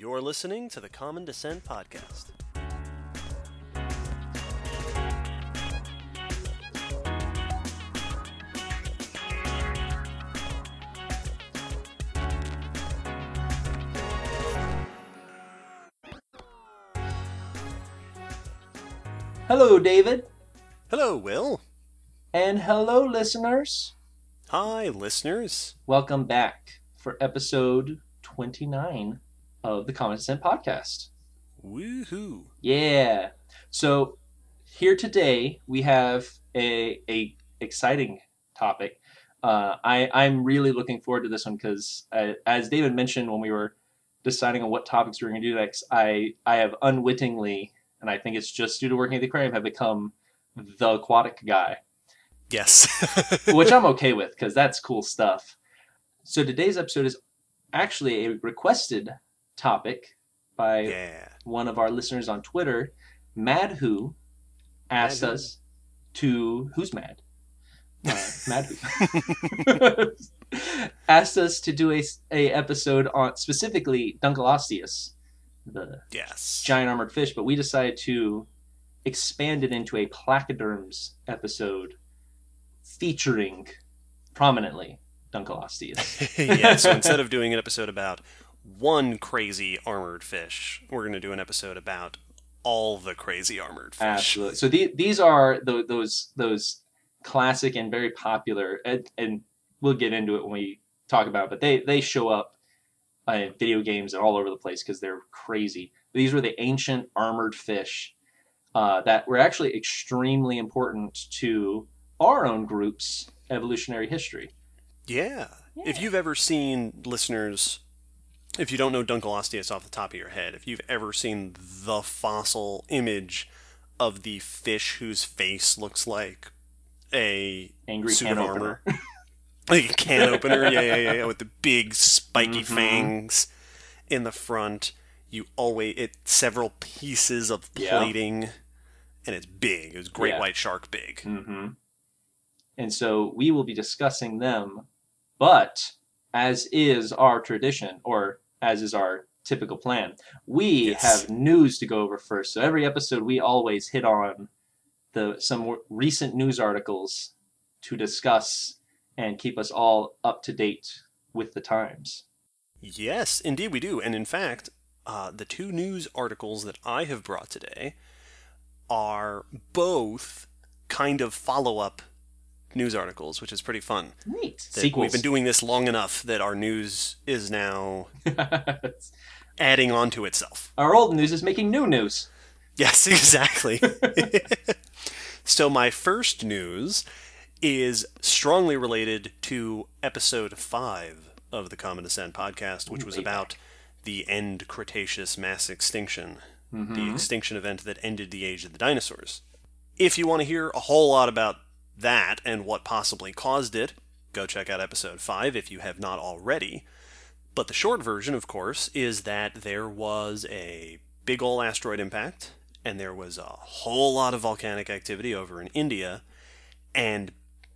You're listening to the Common Descent Podcast. Hello, David. Hello, Will. And hello, listeners. Hi, listeners. Welcome back for episode 29 of the Common Descent Podcast. Woohoo. Yeah. So here today we have a, a exciting topic. Uh, I, I'm really looking forward to this one because, uh, as David mentioned when we were deciding on what topics we are going to do next, I, I have unwittingly, and I think it's just due to working at the aquarium, have become the aquatic guy. Yes. which I'm okay with because that's cool stuff. So today's episode is actually a requested topic by yeah. one of our listeners on Twitter, Mad Who, asked Mad Who. us to who's mad? Uh, Mad Who asked us to do a, a episode on specifically Dunkleosteus, the Yes. giant armored fish, but we decided to expand it into a placoderms episode featuring prominently Dunkleosteus. yeah, so instead of doing an episode about one crazy armored fish, we're going to do an episode about all the crazy armored fish. Absolutely. So the, these are the, those those classic and very popular, and, and we'll get into it when we talk about it. But they they show up in video games and all over the place because they're crazy. These were the ancient armored fish uh, that were actually extremely important to our own group's evolutionary history. Yeah. If you've ever seen listeners, if you don't know Dunkleosteus off the top of your head, if you've ever seen the fossil image of the fish whose face looks like a Angry suit can of opener. armor, like a can opener, yeah, yeah, yeah, yeah, with the big spiky Mhm. fangs in the front. You always it several pieces of Yeah. plating, and it's big. It was great Yeah. white shark big. hmm And so we will be discussing them, but as is our tradition, or as is our typical plan, we Yes. have news to go over first. So every episode, we always hit on the some recent news articles to discuss and keep us all up to date with the times. Yes, indeed we do. And in fact, uh, the two news articles that I have brought today are both kind of follow up news articles, which is pretty fun. Neat That sequels. We've been doing this long enough that our news is now adding on to itself. our old news is making new news. Yes, exactly. so, my first news is strongly related to episode 5 of the Common Descent podcast, which Ooh, was way about the end Cretaceous mass extinction, the Mhm. extinction event that ended the age of the dinosaurs. If you want to hear a whole lot about that and what possibly caused it, go check out episode 5 if you have not already. But the short version, of course, is that there was a big ol' asteroid impact, and there was a whole lot of volcanic activity over in India, and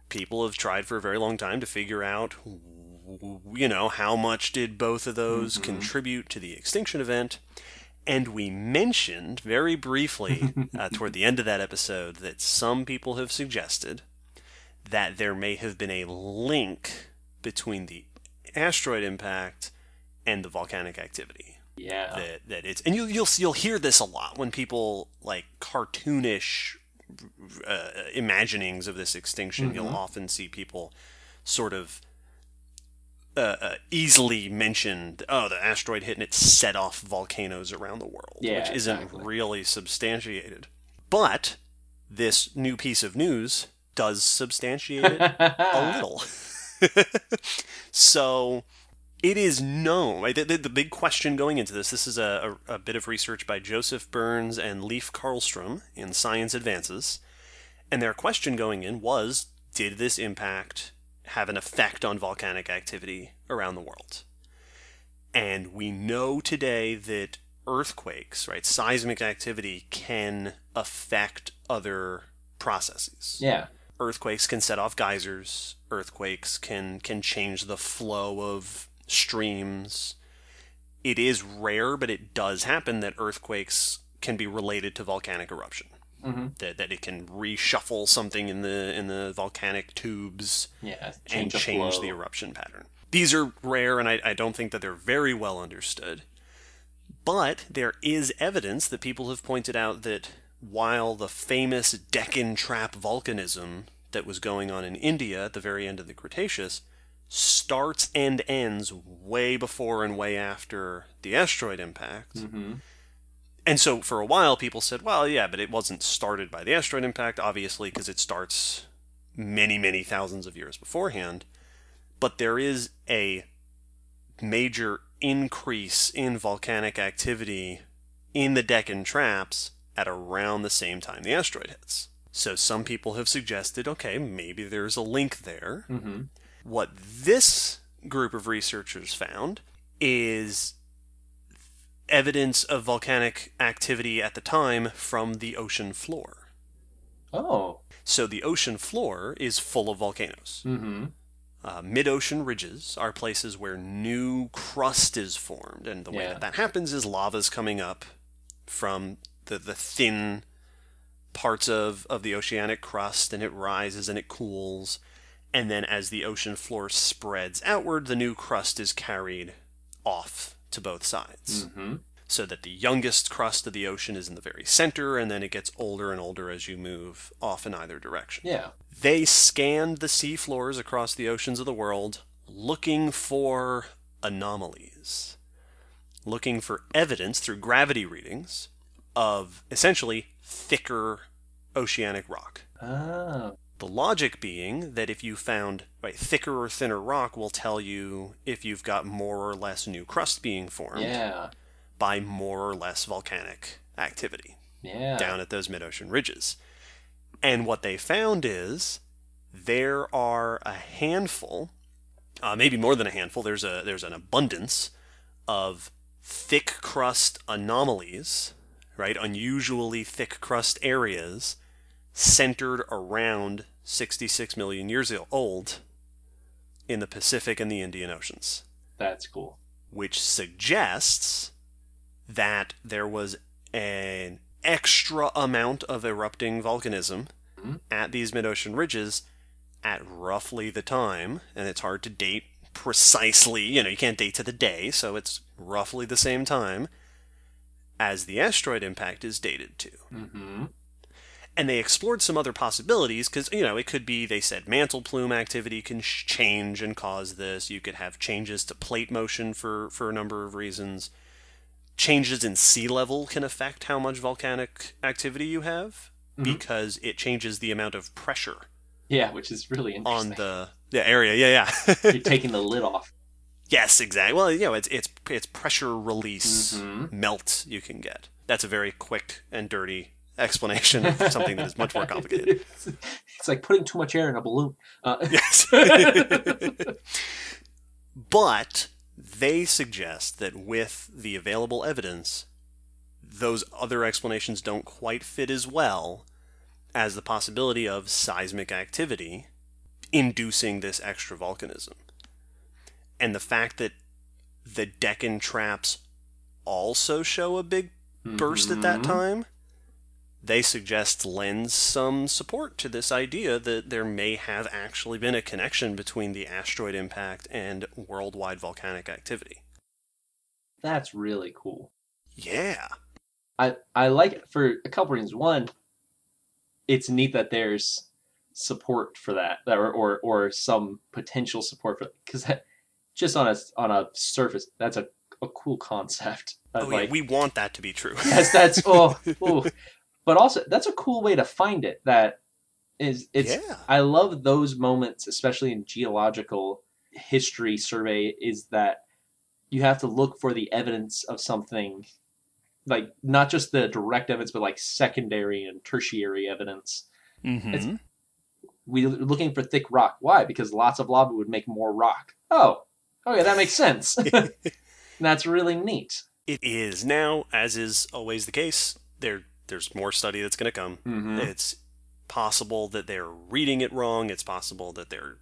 people have tried for a very long time to figure out, you know, how much did both of those Mhm. contribute to the extinction event. And we mentioned very briefly uh, toward the end of that episode that some people have suggested that there may have been a link between the asteroid impact and the volcanic activity. Yeah. That that it's and you, you'll you'll hear this a lot when people like cartoonish uh, imaginings of this extinction. You'll Mhm. often see people sort of uh, uh, easily mentioned, oh, the asteroid hit and it set off volcanoes around the world, Yeah, which isn't exactly. really substantiated. But this new piece of news does substantiate it a little. so it is known. Right? The, the, the big question going into this this is a, a, a bit of research by Joseph Byrnes and Leif Karlstrom in Science Advances. And their question going in was Did this impact have an effect on volcanic activity around the world? And we know today that earthquakes, right, seismic activity can affect other processes yeah. earthquakes can set off geysers earthquakes can can change the flow of streams it is rare, but it does happen that earthquakes can be related to volcanic eruption. Mm-hmm. That, that it can reshuffle something in the in the volcanic tubes Yeah, and change the change the eruption pattern. These are rare, and I, I don't think that they're very well understood. But there is evidence that people have pointed out that while the famous Deccan trap volcanism that was going on in India at the very end of the Cretaceous starts and ends way before and way after the asteroid impact. Mm-hmm. And so for a while, people said, well, yeah, but it wasn't started by the asteroid impact, obviously, because it starts many, many thousands of years beforehand. But there is a major increase in volcanic activity in the Deccan traps at around the same time the asteroid hits. So some people have suggested, okay, maybe there's a link there. Mm-hmm. What this group of researchers found is evidence of volcanic activity at the time from the ocean floor. Oh. So the ocean floor is full of volcanoes. Mm-hmm. Uh, Mid ocean ridges are places where new crust is formed, and the way Yeah. that that happens is lava's coming up from the, the thin parts of, of the oceanic crust, and it rises and it cools. And then as the ocean floor spreads outward, the new crust is carried off to both sides. Mm-hmm. So that the youngest crust of the ocean is in the very center, and then it gets older and older as you move off in either direction. Yeah. They scanned the seafloors across the oceans of the world looking for anomalies, looking for evidence through gravity readings of essentially thicker oceanic rock. Oh. The logic being that if you found right, thicker or thinner rock will tell you if you've got more or less new crust being formed Yeah. by more or less volcanic activity Yeah. down at those mid ocean ridges. And what they found is there are a handful, uh, maybe more than a handful. There's a there's an abundance of thick crust anomalies, right? Unusually thick crust areas centered around 66 million years old in the Pacific and the Indian Oceans That's cool. which suggests that there was an extra amount of erupting volcanism Mhm. at these mid ocean ridges at roughly the time, and it's hard to date precisely, you know, you can't date to the day, so it's roughly the same time as the asteroid impact is dated to Mm-hmm. And they explored some other possibilities because you know it could be they said mantle plume activity can sh- change and cause this you could have changes to plate motion for for a number of reasons changes in sea level can affect how much volcanic activity you have Mhm. because it changes the amount of pressure Yeah, which is really interesting on the the area yeah yeah You're taking the lid off. yes exactly well you know it's it's it's pressure release Mhm. melt you can get that's a very quick and dirty explanation of something that is much more complicated it's, it's like putting too much air in a balloon. Uh, Yes. but they suggest that with the available evidence, those other explanations don't quite fit as well as the possibility of seismic activity inducing this extra volcanism. And the fact that the Deccan traps also show a big burst at that Mhm. time, they suggest lends some support to this idea that there may have actually been a connection between the asteroid impact and worldwide volcanic activity. That's really cool. Yeah. I I like it for a couple reasons. One, it's neat that there's support for that, that or or, or some potential support for because just on a on a surface, that's a, a cool concept. Oh, like, yeah, we want that to be true. yes, that's oh, oh, but also that's a cool way to find it. That is, it's yeah. I love those moments, especially in geological history survey, is that you have to look for the evidence of something, like not just the direct evidence, but like secondary and tertiary evidence. Mm-hmm. We're looking for thick rock. Why? Because lots of lava would make more rock. Oh, okay, that makes sense. That's really neat. It is now, as is always the case. There, there's more study that's going to come. Mm-hmm. It's possible that they're reading it wrong. It's possible that they're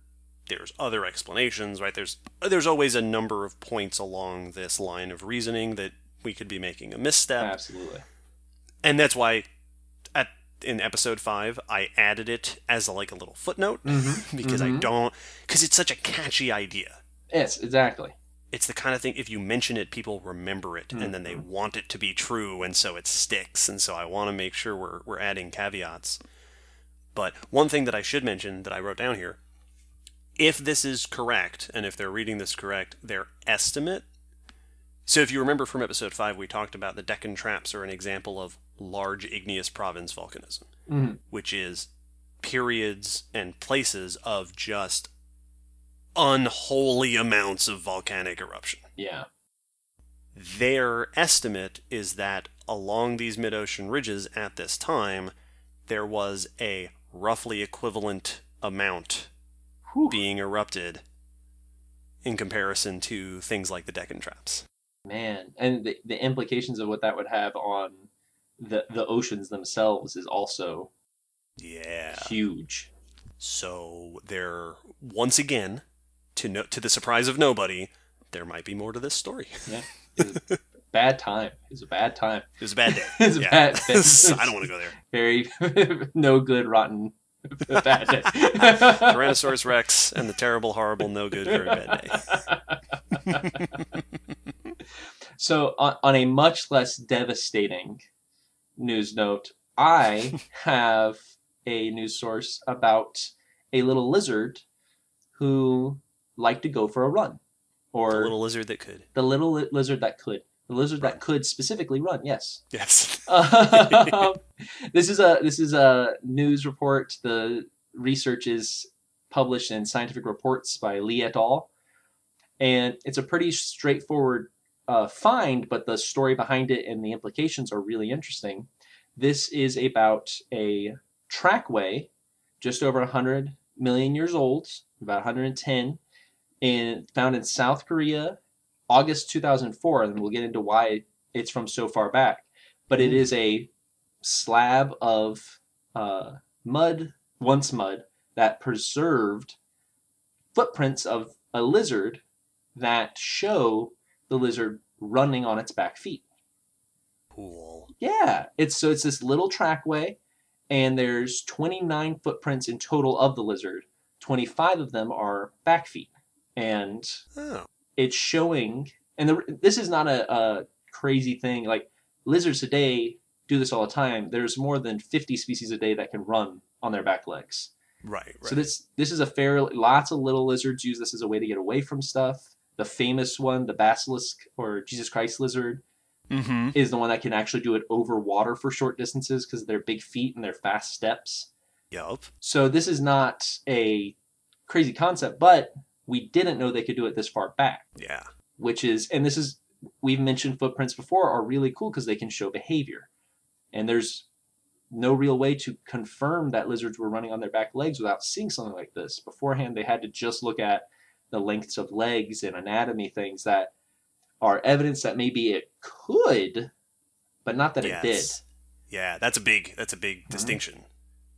there's other explanations, right? There's there's always a number of points along this line of reasoning that we could be making a misstep, Absolutely. and that's why at in episode five I added it as a, like a little footnote Mhm, because I mhm. don't because it's such a catchy idea. Yes, exactly. It's the kind of thing if you mention it, people remember it, and then they Mm-hmm. want it to be true, and so it sticks. And so I want to make sure we're we're adding caveats. But one thing that I should mention that I wrote down here, if this is correct, and if they're reading this correct, their estimate. So if you remember from episode five, we talked about the Deccan traps are an example of large igneous province volcanism, Mhm. which is periods and places of just unholy amounts of volcanic eruption. Yeah. Their estimate is that along these mid ocean ridges at this time, there was a roughly equivalent amount Whew. being erupted in comparison to things like the Deccan traps. Man, and the, the implications of what that would have on the the oceans themselves is also Yeah. huge. So there, once again, to no, to the surprise of nobody, there might be more to this story. Yeah. A bad time. It was a bad time. It was a bad day. It's a Yeah. bad- day. I don't want to go there. Very no good, rotten, bad day. Tyrannosaurus Rex and the terrible, horrible, no good, very bad day. So, on, on a much less devastating news note, I have a news source about a little lizard who liked to go for a run, or The little lizard that could. the little li- lizard that could, the lizard that could specifically run. Yes. Yes. This is a this is a news report. The research is published in Scientific Reports by Lee et al. And it's a pretty straightforward uh, find, but the story behind it and the implications are really interesting. This is about a trackway just over 100 million years old, about 110, and found in South Korea, August 2004. And we'll get into why it's from so far back. But it is a slab of uh, mud, once mud, that preserved footprints of a lizard that show the lizard running on its back feet. Cool. Yeah, it's so it's this little trackway, and there's 29 footprints in total of the lizard. 25 of them are back feet, and Oh. it's showing. And the, this is not a, a crazy thing. Like lizards today do this all the time. There's more than 50 species a day that can run on their back legs. Right, right. So this this is a fair. Lots of little lizards use this as a way to get away from stuff. The famous one, the basilisk or Jesus Christ lizard, mm-hmm. is the one that can actually do it over water for short distances because of their big feet and their fast steps. Yup. So this is not a crazy concept, but we didn't know they could do it this far back, Yeah. which is and this is we've mentioned footprints before are really cool because they can show behavior. And there's no real way to confirm that lizards were running on their back legs without seeing something like this. Beforehand, they had to just look at the lengths of legs and anatomy things that are evidence that maybe it could, but not that it did. Yeah, that's a big that's a big distinction.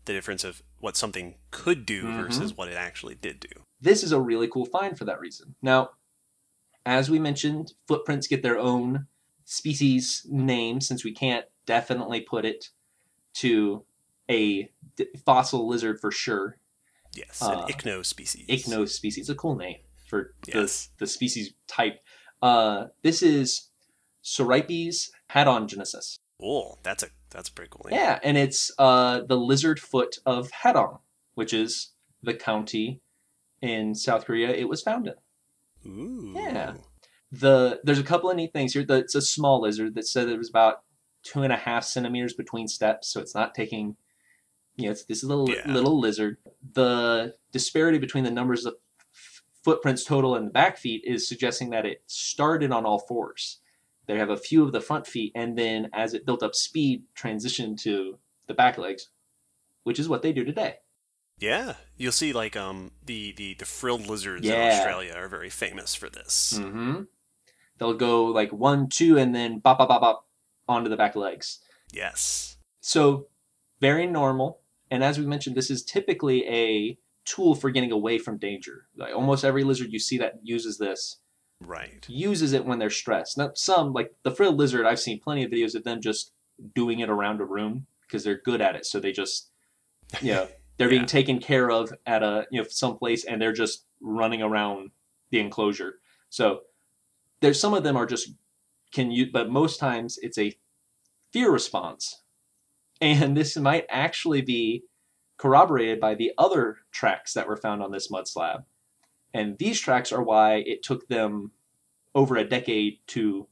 The difference of what something could do Mhm. versus what it actually did do. This is a really cool find for that reason. Now, as we mentioned, footprints get their own species name since we can't definitely put it to a d- fossil lizard for sure. Yes, Uh, an ichno species. Ichno species, a cool name for Yes. the, the species type. Uh, this is Sauripes hadongenesis. Cool. That's a that's a pretty cool name. Yeah, and it's uh, the lizard foot of Hadong, which is the county in South Korea it was found in. Ooh. Yeah. The there's a couple of neat things here. The, it's a small lizard that said it was about two and a half centimeters between steps, so it's not taking. You know, it's this little Yeah. little lizard. The disparity between the numbers of f- footprints total and the back feet is suggesting that it started on all fours. They have a few of the front feet, and then as it built up speed, transitioned to the back legs, which is what they do today. Yeah, you'll see like um the the the frilled lizards in Australia are very famous for this. Mm-hmm. They'll go like one, two, and then bop, bop, bop, bop onto the back legs. Yes. So very normal. And as we mentioned, this is typically a tool for getting away from danger. Like almost every lizard you see that uses this Right. uses it when they're stressed. Now, some like the frilled lizard, I've seen plenty of videos of them just doing it around a room because they're good at it. So they just, you know, they're Yeah. being taken care of at a you know someplace, and they're just running around the enclosure. So there's some of them are just can you, but most times it's a fear response, and this might actually be corroborated by the other tracks that were found on this mud slab. And these tracks are why it took them over a decade to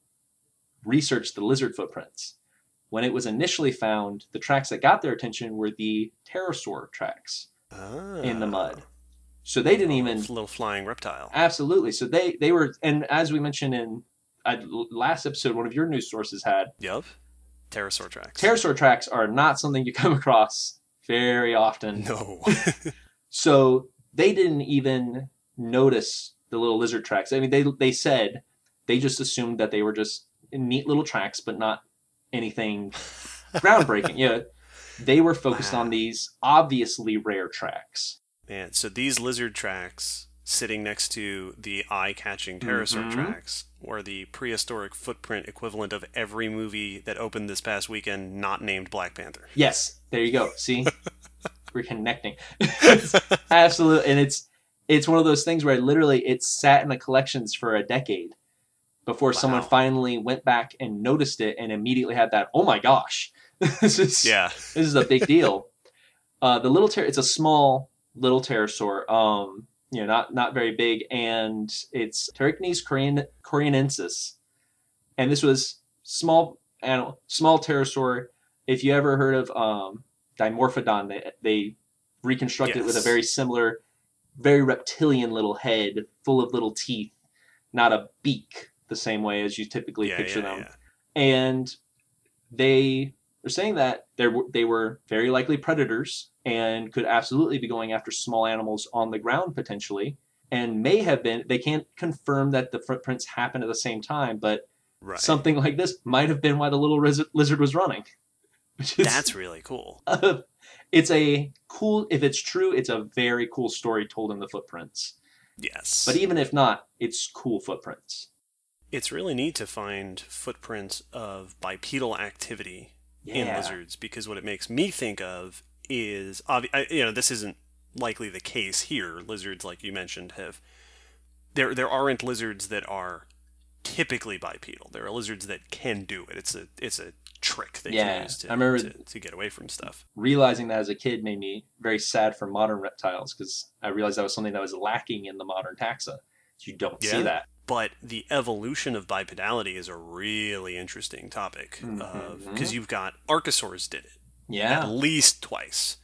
research the lizard footprints. When it was initially found, the tracks that got their attention were the pterosaur tracks in the mud. So they didn't even little flying reptile. absolutely. So they they were, and as we mentioned in uh, last episode, one of your news sources had Yep. Pterosaur tracks. pterosaur tracks are not something you come across very often. no. So they didn't even notice the little lizard tracks. I mean, they they said they just assumed that they were just neat little tracks, but not anything groundbreaking. yeah, they were focused Wow. on these obviously rare tracks. Man, so these lizard tracks sitting next to the eye-catching pterosaur Mhm. tracks were the prehistoric footprint equivalent of every movie that opened this past weekend not named Black Panther. Yes, there you go. See, we're connecting. Absolutely, and it's it's one of those things where literally it sat in the collections for a decade before someone finally went back and noticed it and immediately had that. Oh my gosh, this is Yeah. this is a big deal. Uh, the little pter- it's a small little pterosaur, um, you know, not not very big, and it's Pteraichnus corian- koreanensis, and this was small animal, small pterosaur. If you ever heard of um, Dimorphodon, they they reconstructed it with a very similar, very reptilian little head, full of little teeth, not a beak the same way as you typically yeah, picture yeah, them and they are saying that they were they were very likely predators and could absolutely be going after small animals on the ground potentially and may have been they can't confirm that the footprints happened at the same time but Right. something like this might have been why the little lizard was running is That's really cool. it's a cool if it's true it's a very cool story told in the footprints Yes. but even if not it's cool footprints it's really neat to find footprints of bipedal activity in lizards because what it makes me think of is obvi- I, you know this isn't likely the case here lizards like you mentioned have there there aren't lizards that are typically bipedal there are lizards that can do it it's a it's a trick they Yeah, can use to, I remember- to, to get away from stuff realizing that as a kid made me very sad for modern reptiles because I realized that was something that was lacking in the modern taxa. You don't Yeah. see that. But the evolution of bipedality is a really interesting topic because Mhm. you've got archosaurs did it yeah at least twice.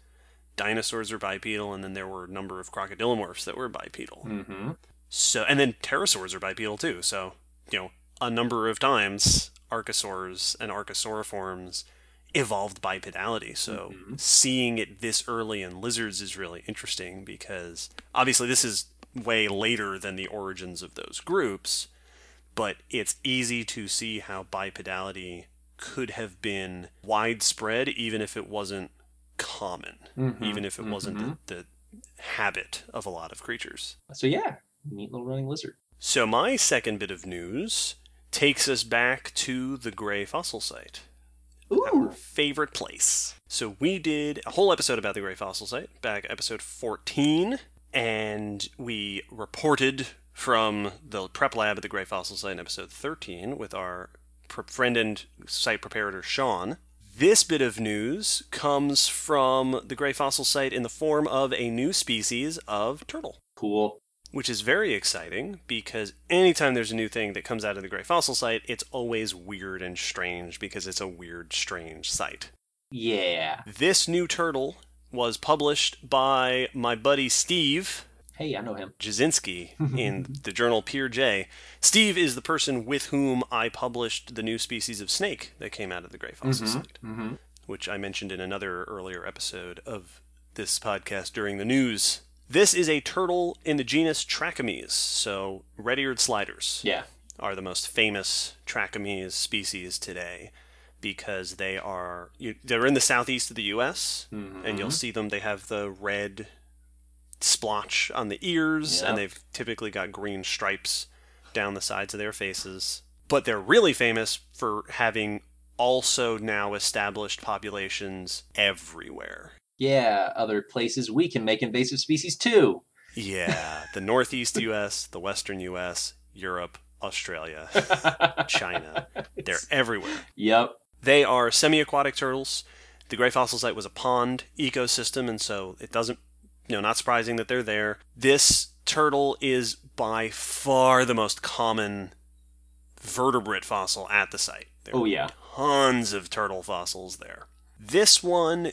Dinosaurs are bipedal, and then there were a number of crocodilomorphs that were bipedal. Mm-hmm. So, and then pterosaurs are bipedal too. So, you know, a number of times, archosaurs and archosauriforms evolved bipedality. So, Mhm. seeing it this early in lizards is really interesting because obviously this is way later than the origins of those groups, but it's easy to see how bipedality could have been widespread even if it wasn't common, Mhm. even if it wasn't the, the habit of a lot of creatures. So yeah, neat little running lizard. So, my second bit of news takes us back to the Gray Fossil Site, our favorite place. So, we did a whole episode about the Gray Fossil Site, back episode 14, and we reported from the prep lab at the Gray Fossil Site in episode 13 with our friend and site preparator Shawn. This bit of news comes from the Gray Fossil Site in the form of a new species of turtle Cool. which is very exciting because anytime there's a new thing that comes out of the Gray Fossil Site, it's always weird and strange because it's a weird, strange site. Yeah. This new turtle was published by my buddy Steve Hey, I know him. Jasinski in the journal PeerJ. Steve is the person with whom I published the new species of snake that came out of the Gray Fossil Site Mm-hmm. which I mentioned in another earlier episode of this podcast during the news. This is a turtle in the genus Trachemys, so red-eared sliders Yeah. are the most famous Trachemys species today because they are you, they're in the southeast of the U.S. Mm-hmm. and you'll mm-hmm. see them. They have the red splotch on the ears, Yep. and they've typically got green stripes down the sides of their faces. But they're really famous for having also now established populations everywhere. Yeah, other places we can make invasive species too. Yeah, the Northeast US, the Western US, Europe, Australia, China. They're everywhere. Yep. They are semi aquatic turtles. The Gray Fossil Site was a pond ecosystem, and so it doesn't, you know, not surprising that they're there. This turtle is by far the most common vertebrate fossil at the site. There Oh yeah. tons of turtle fossils there. This one,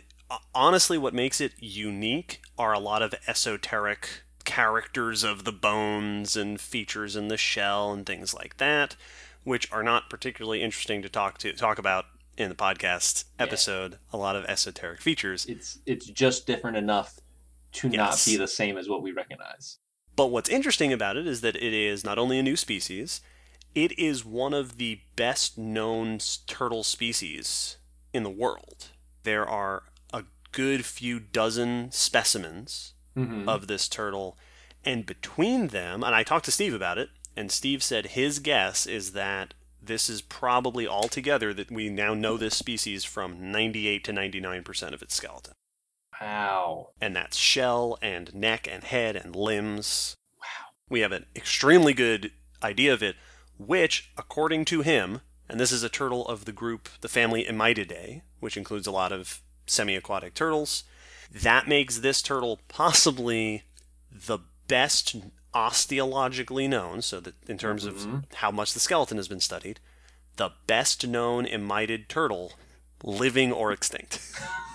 honestly, what makes it unique are a lot of esoteric characters of the bones and features in the shell and things like that, which are not particularly interesting to talk to talk about in the podcast episode. A lot of esoteric features. It's it's just different enough to not be the same as what we recognize. But what's interesting about it is that it is not only a new species, it is one of the best known turtle species in the world. There are a good few dozen specimens Mm-hmm. of this turtle, and between them, and I talked to Steve about it, and Steve said his guess is that this is probably altogether that we now know this species from 98 to 99% of its skeleton. wow. And that's shell and neck and head and limbs Wow. we have an extremely good idea of it, which, according to him, and this is a turtle of the group, the family Emydidae, which includes a lot of semi aquatic turtles, that makes this turtle possibly the best osteologically known, so that in terms Mhm. of how much the skeleton has been studied, the best known emydid turtle, living or extinct.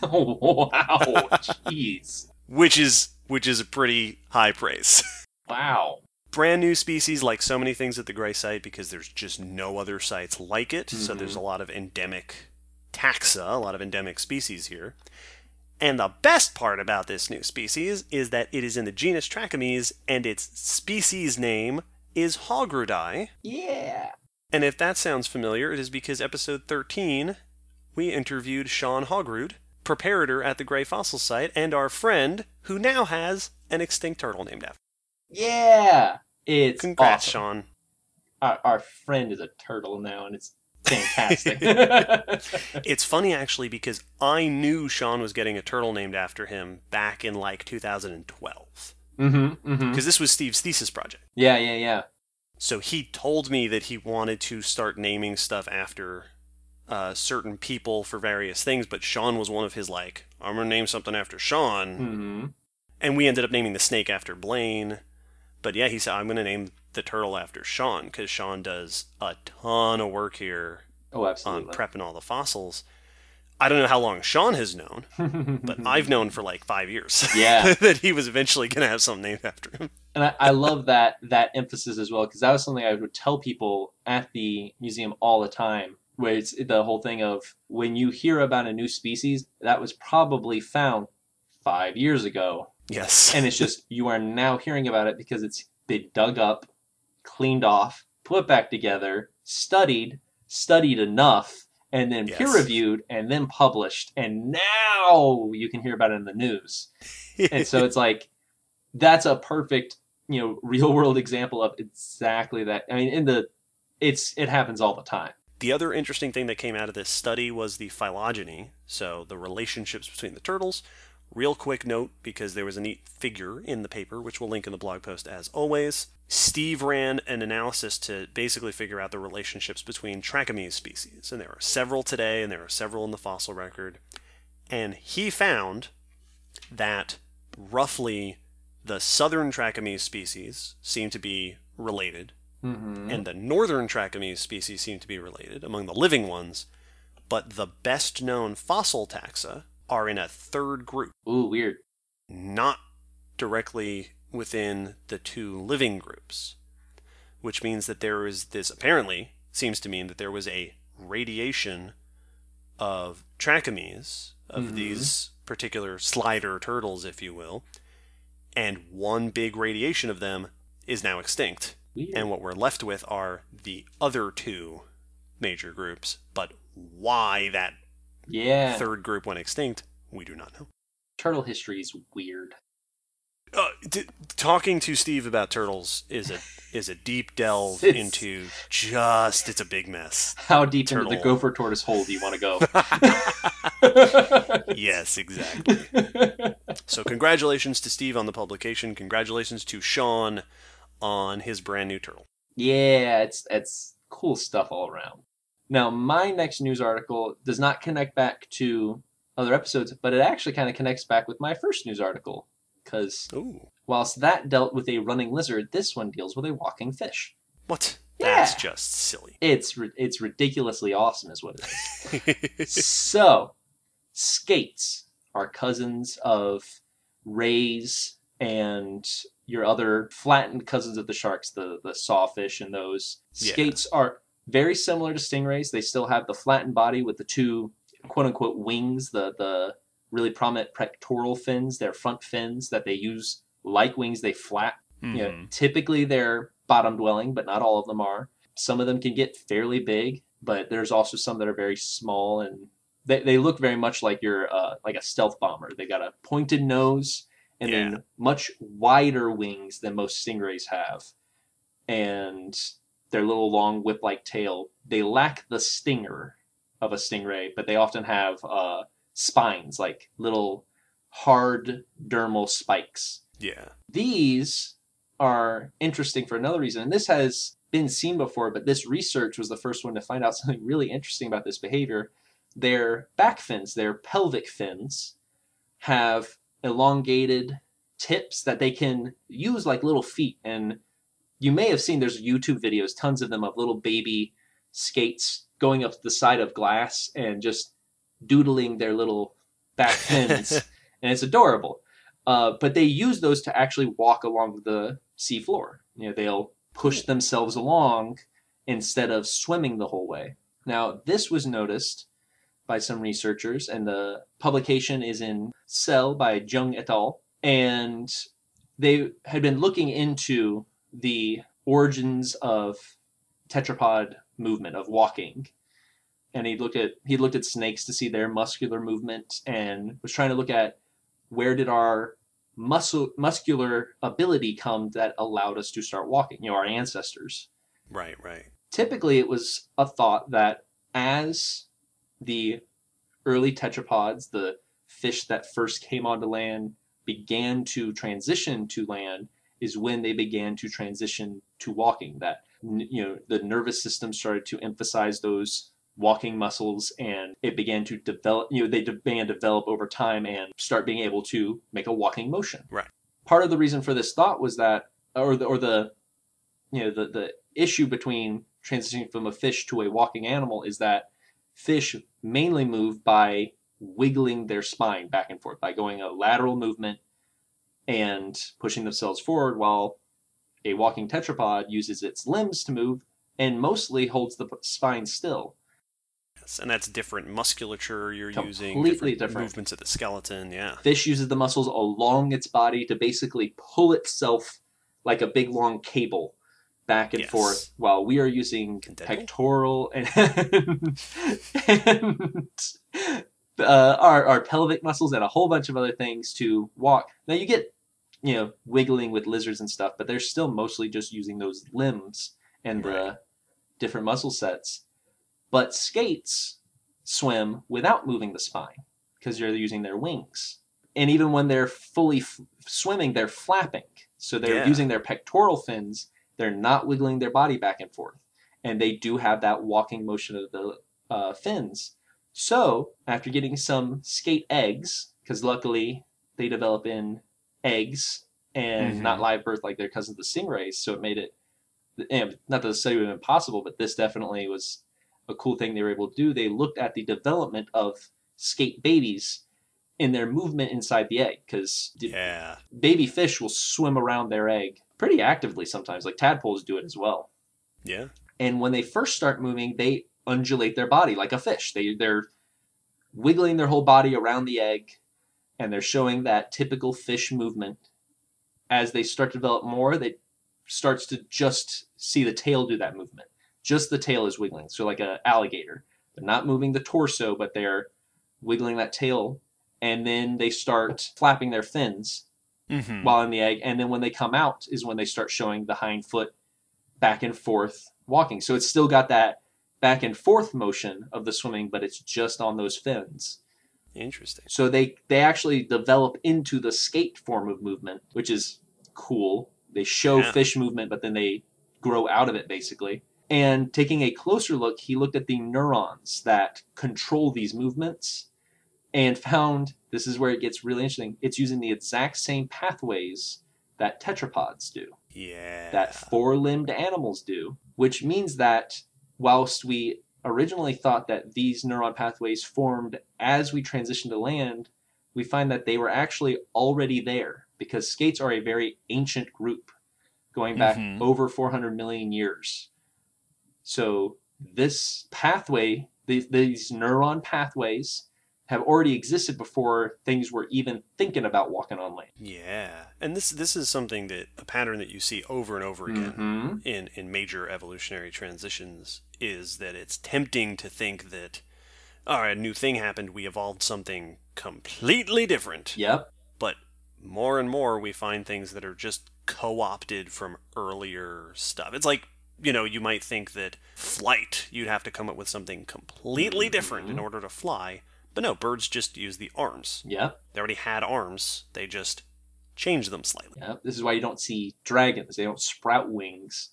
oh, wow. Jeez. which is which is a pretty high praise. Wow. brand new species like so many things at the gray site because there's just no other sites like it so Mhm. there's a lot of endemic taxa a lot of endemic species here and the best part about this new species is that it is in the genus Trachemys and its species name is haugrudi. Yeah. And if that sounds familiar, it is because episode 13 we interviewed Shawn Haugrud, preparator at the Gray Fossil Site and our friend who now has an extinct turtle named after. Him. Yeah. It's Congrats, awesome. Shawn. Our, our friend is a turtle now, and it's fantastic. It's funny actually because I knew Shawn was getting a turtle named after him back in like 2012 mm-hmm. Mm-hmm. because this was Steve's thesis project. Yeah. Yeah. Yeah. So he told me that he wanted to start naming stuff after uh, certain people for various things, but Shawn was one of his like, I'm gonna name something after Shawn, Mm-hmm. and we ended up naming the snake after Blaine. But yeah, he said I'm gonna name the turtle after Shawn because Shawn does a ton of work here Oh, on prepping all the fossils. I don't know how long Shawn has known, but I've known for like five years. Yeah. that he was eventually going to have something named after him. and I, I love that that emphasis as well because that was something I would tell people at the museum all the time. Where it's the whole thing of when you hear about a new species that was probably found five years ago, Yes. and it's just you are now hearing about it because it's been dug up, cleaned off, put back together, studied, studied enough, and then Yes. peer reviewed, and then published, and now you can hear about it in the news. And so it's like that's a perfect, you know, real world example of exactly that. I mean, in the it's it happens all the time. the other interesting thing that came out of this study was the phylogeny, so the relationships between the turtles. Real quick note, because there was a neat figure in the paper, which we'll link in the blog post as always. Steve ran an analysis to basically figure out the relationships between Trachemys species, and there are several today, and there are several in the fossil record. And he found that roughly the southern Trachemys species seem to be related Mm-hmm. and the northern Trachemys species seem to be related among the living ones, but the best known fossil taxa are in a third group, Ooh, weird. not directly within the two living groups, which means that there is this apparently seems to mean that there was a radiation of Trachemys, of Mhm. these particular slider turtles, if you will, and one big radiation of them is now extinct Weird. and what we're left with are the other two major groups. But why that yeah. third group went extinct, we do not know. Turtle history is weird. uh, d- talking to Steve about turtles is a is a deep delve into just it's a big mess. How deep into the gopher tortoise hole do you want to go? Yes, exactly. So congratulations to Steve on the publication. Congratulations to Shawn on his brand new turtle. yeah, it's it's cool stuff all around. Now, my next news article does not connect back to other episodes, but it actually kind of connects back with my first news article. Because whilst that dealt with a running lizard, this one deals with a walking fish. What? Yeah. That's just silly. It's it's ridiculously awesome, is what it is. so, skates are cousins of rays and your other flattened cousins of the sharks, the the sawfish and those. Yeah. Skates are very similar to stingrays. They still have the flattened body with the two quote unquote wings, the the really prominent pectoral fins, their front fins that they use like wings. They flap you know, Mhm. typically they're bottom dwelling, but not all of them are. Some of them can get fairly big, but there's also some that are very small and they, they look very much like your uh, like a stealth bomber. They got a pointed nose and Yeah. then much wider wings than most stingrays have, and their little long whip-like tail. They lack the stinger of a stingray, but they often have uh, spines like little hard dermal spikes Yeah. these are interesting for another reason. And this has been seen before, but this research was the first one to find out something really interesting about this behavior. Their back fins, their pelvic fins, have elongated tips that they can use like little feet. And you may have seen there's YouTube videos, tons of them, of little baby skates going up the side of glass and just doodling their little back fins. and it's adorable. Uh, but they use those to actually walk along the seafloor. You know, they'll push themselves along instead of swimming the whole way. Now, this was noticed by some researchers, and the publication is in Cell by Jung et al. And they had been looking into the origins of tetrapod movement of walking and he looked at he looked at snakes to see their muscular movement and was trying to look at where did our muscle muscular ability come that allowed us to start walking you know our ancestors Right, right. typically it was a thought that as the early tetrapods the fish that first came onto land began to transition to land is when they began to transition to walking that you know the nervous system started to emphasize those walking muscles and it began to develop you know they began to develop over time and start being able to make a walking motion Right. part of the reason for this thought was that or the or the you know the the issue between transitioning from a fish to a walking animal is that fish mainly move by wiggling their spine back and forth by going a lateral movement and pushing themselves forward while a walking tetrapod uses its limbs to move and mostly holds the spine still Yes, and that's different musculature you're using, Completely different, different. movements of the skeleton. Yeah. fish uses the muscles along its body to basically pull itself like a big long cable back and Yes. forth while we are using pectoral and, and uh, our, our pelvic muscles and a whole bunch of other things to walk now you get you know wiggling with lizards and stuff but they're still mostly just using those limbs and the different muscle sets but skates swim without moving the spine because they're using their wings. And even when they're fully f- swimming, they're flapping. So they're Yeah. using their pectoral fins. They're not wiggling their body back and forth. And they do have that walking motion of the uh, fins. So after getting some skate eggs, because luckily they develop in eggs and Mhm. not live birth like their cousins the stingrays, so it made it and not that the study would have been possible, but this definitely was a cool thing they were able to do. They looked at the development of skate babies in their movement inside the egg because Yeah. baby fish will swim around their egg pretty actively sometimes. Like tadpoles do it as well. Yeah. And when they first start moving, they undulate their body like a fish. They they're wiggling their whole body around the egg, and they're showing that typical fish movement. As they start to develop more, they starts to just see the tail do that movement. Just the tail is wiggling, so like a alligator. They're not moving the torso, but they're wiggling that tail, and then they start flapping their fins, Mm-hmm. while in the egg, and then when they come out is when they start showing the hind foot back and forth walking. So it's still got that back and forth motion of the swimming, but it's just on those fins. Interesting. So they they actually develop into the skate form of movement, which is cool. They show Yeah. fish movement, but then they grow out of it basically. And taking a closer look, he looked at the neurons that control these movements and found this is where it gets really interesting. It's using the exact same pathways that tetrapods do Yeah. that four limbed animals do, which means that whilst we originally thought that these neuron pathways formed as we transitioned to land, we find that they were actually already there because skates are a very ancient group going back Mhm. over 400 million years. So, this pathway, these, these neuron pathways, have already existed before things were even thinking about walking on land. Yeah. And this this is something that a pattern that you see over and over again Mhm. in in major evolutionary transitions is that it's tempting to think that all right, a new thing happened, we evolved something completely different. Yep. But more and more we find things that are just co-opted from earlier stuff. It's like you know, you might think that flight, you'd have to come up with something completely different in Mhm. order to fly. But no, birds just use the arms. Yep. They already had arms. They just changed them slightly. Yep. This is why you don't see dragons. They don't sprout wings.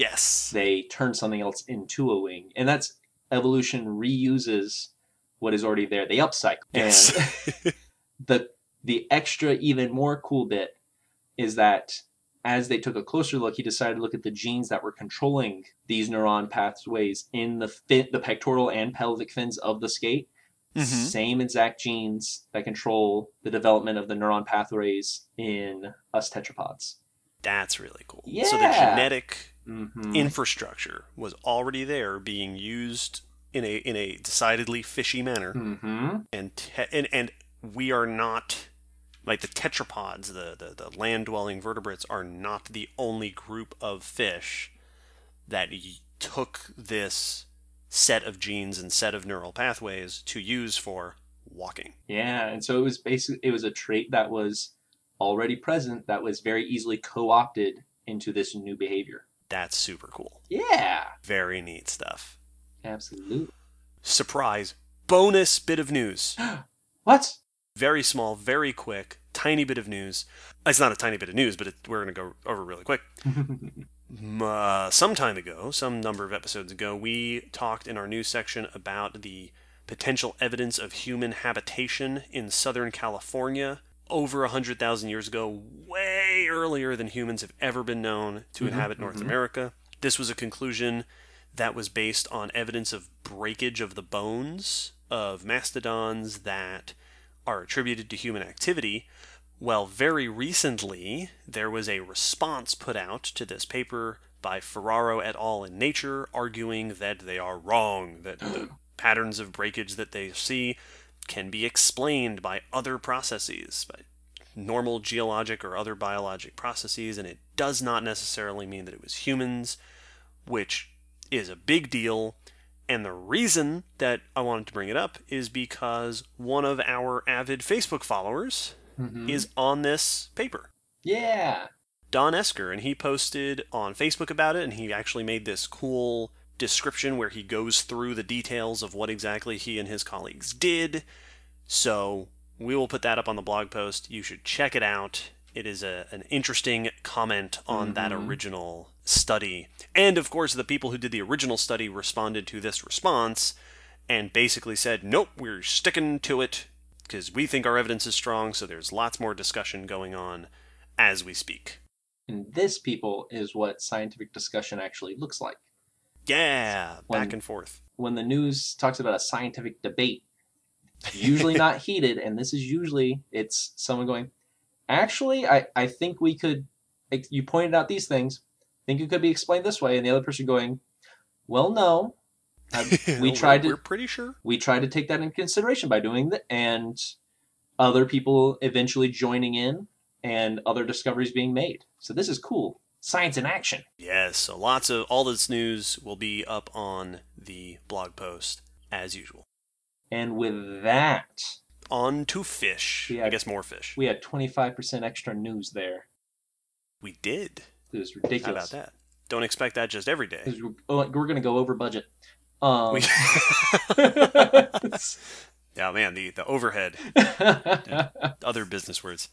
Yes. They turn something else into a wing. And that's evolution reuses what is already there. They upcycle. Yes. And the the extra even more cool bit is that as they took a closer look, he decided to look at the genes that were controlling these neuron pathways in the fin, the pectoral and pelvic fins of the skate. Mhm. Same exact genes that control the development of the neuron pathways in us tetrapods. That's really cool. Yeah. So the genetic Mm-hmm. infrastructure was already there being used in a in a decidedly fishy manner mm-hmm. and te- and and we are not like the tetrapods the, the the land dwelling vertebrates are not the only group of fish that y- took this set of genes and set of neural pathways to use for walking Yeah, and so it was basically it was a trait that was already present that was very easily co-opted into this new behavior. that's super cool Yeah, very neat stuff absolutely. surprise bonus bit of news What? very small, very quick, tiny bit of news. It's not a tiny bit of news, but it, we're going to go over really quick. Uh, some time ago, some number of episodes ago, we talked in our news section about the potential evidence of human habitation in Southern California over 100,000 years ago, way earlier than humans have ever been known to Mhm, inhabit North mhm. America. This was a conclusion that was based on evidence of breakage of the bones of mastodons that are attributed to human activity. Well, very recently, there was a response put out to this paper by Ferraro et al. in Nature, arguing that they are wrong, that the patterns of breakage that they see can be explained by other processes, by normal geologic or other biologic processes, and it does not necessarily mean that it was humans, which is a big deal. And the reason that I wanted to bring it up is because one of our avid Facebook followers Mhm. is on this paper. yeah. Don Esker, and he posted on Facebook about it, and he actually made this cool description where he goes through the details of what exactly he and his colleagues did. So we will put that up on the blog post. You should check it out. It is a, an interesting comment on that Mhm. original study. And of course, the people who did the original study responded to this response and basically said, nope, we're sticking to it because we think our evidence is strong, so there's lots more discussion going on as we speak. And this, people, is what scientific discussion actually looks like. Yeah, back and forth. When the news talks about a scientific debate, usually not heated, and this is usually it's someone going, actually, I, I think we could. You pointed out these things. Think it could be explained this way, and the other person going, well, no. We tried to We're pretty sure. we tried to take that into consideration by doing that, and other people eventually joining in, and other discoveries being made. So this is cool. Science in action. Yes, so lots of all this news will be up on the blog post as usual. And with that, on to fish. Yeah. I guess more fish. We had 25% extra news there. We did. It was How ridiculous. about that? Don't expect that just every day. We're, oh, we're going to go over budget. Um, We- yeah, man, the, the overhead, other business words.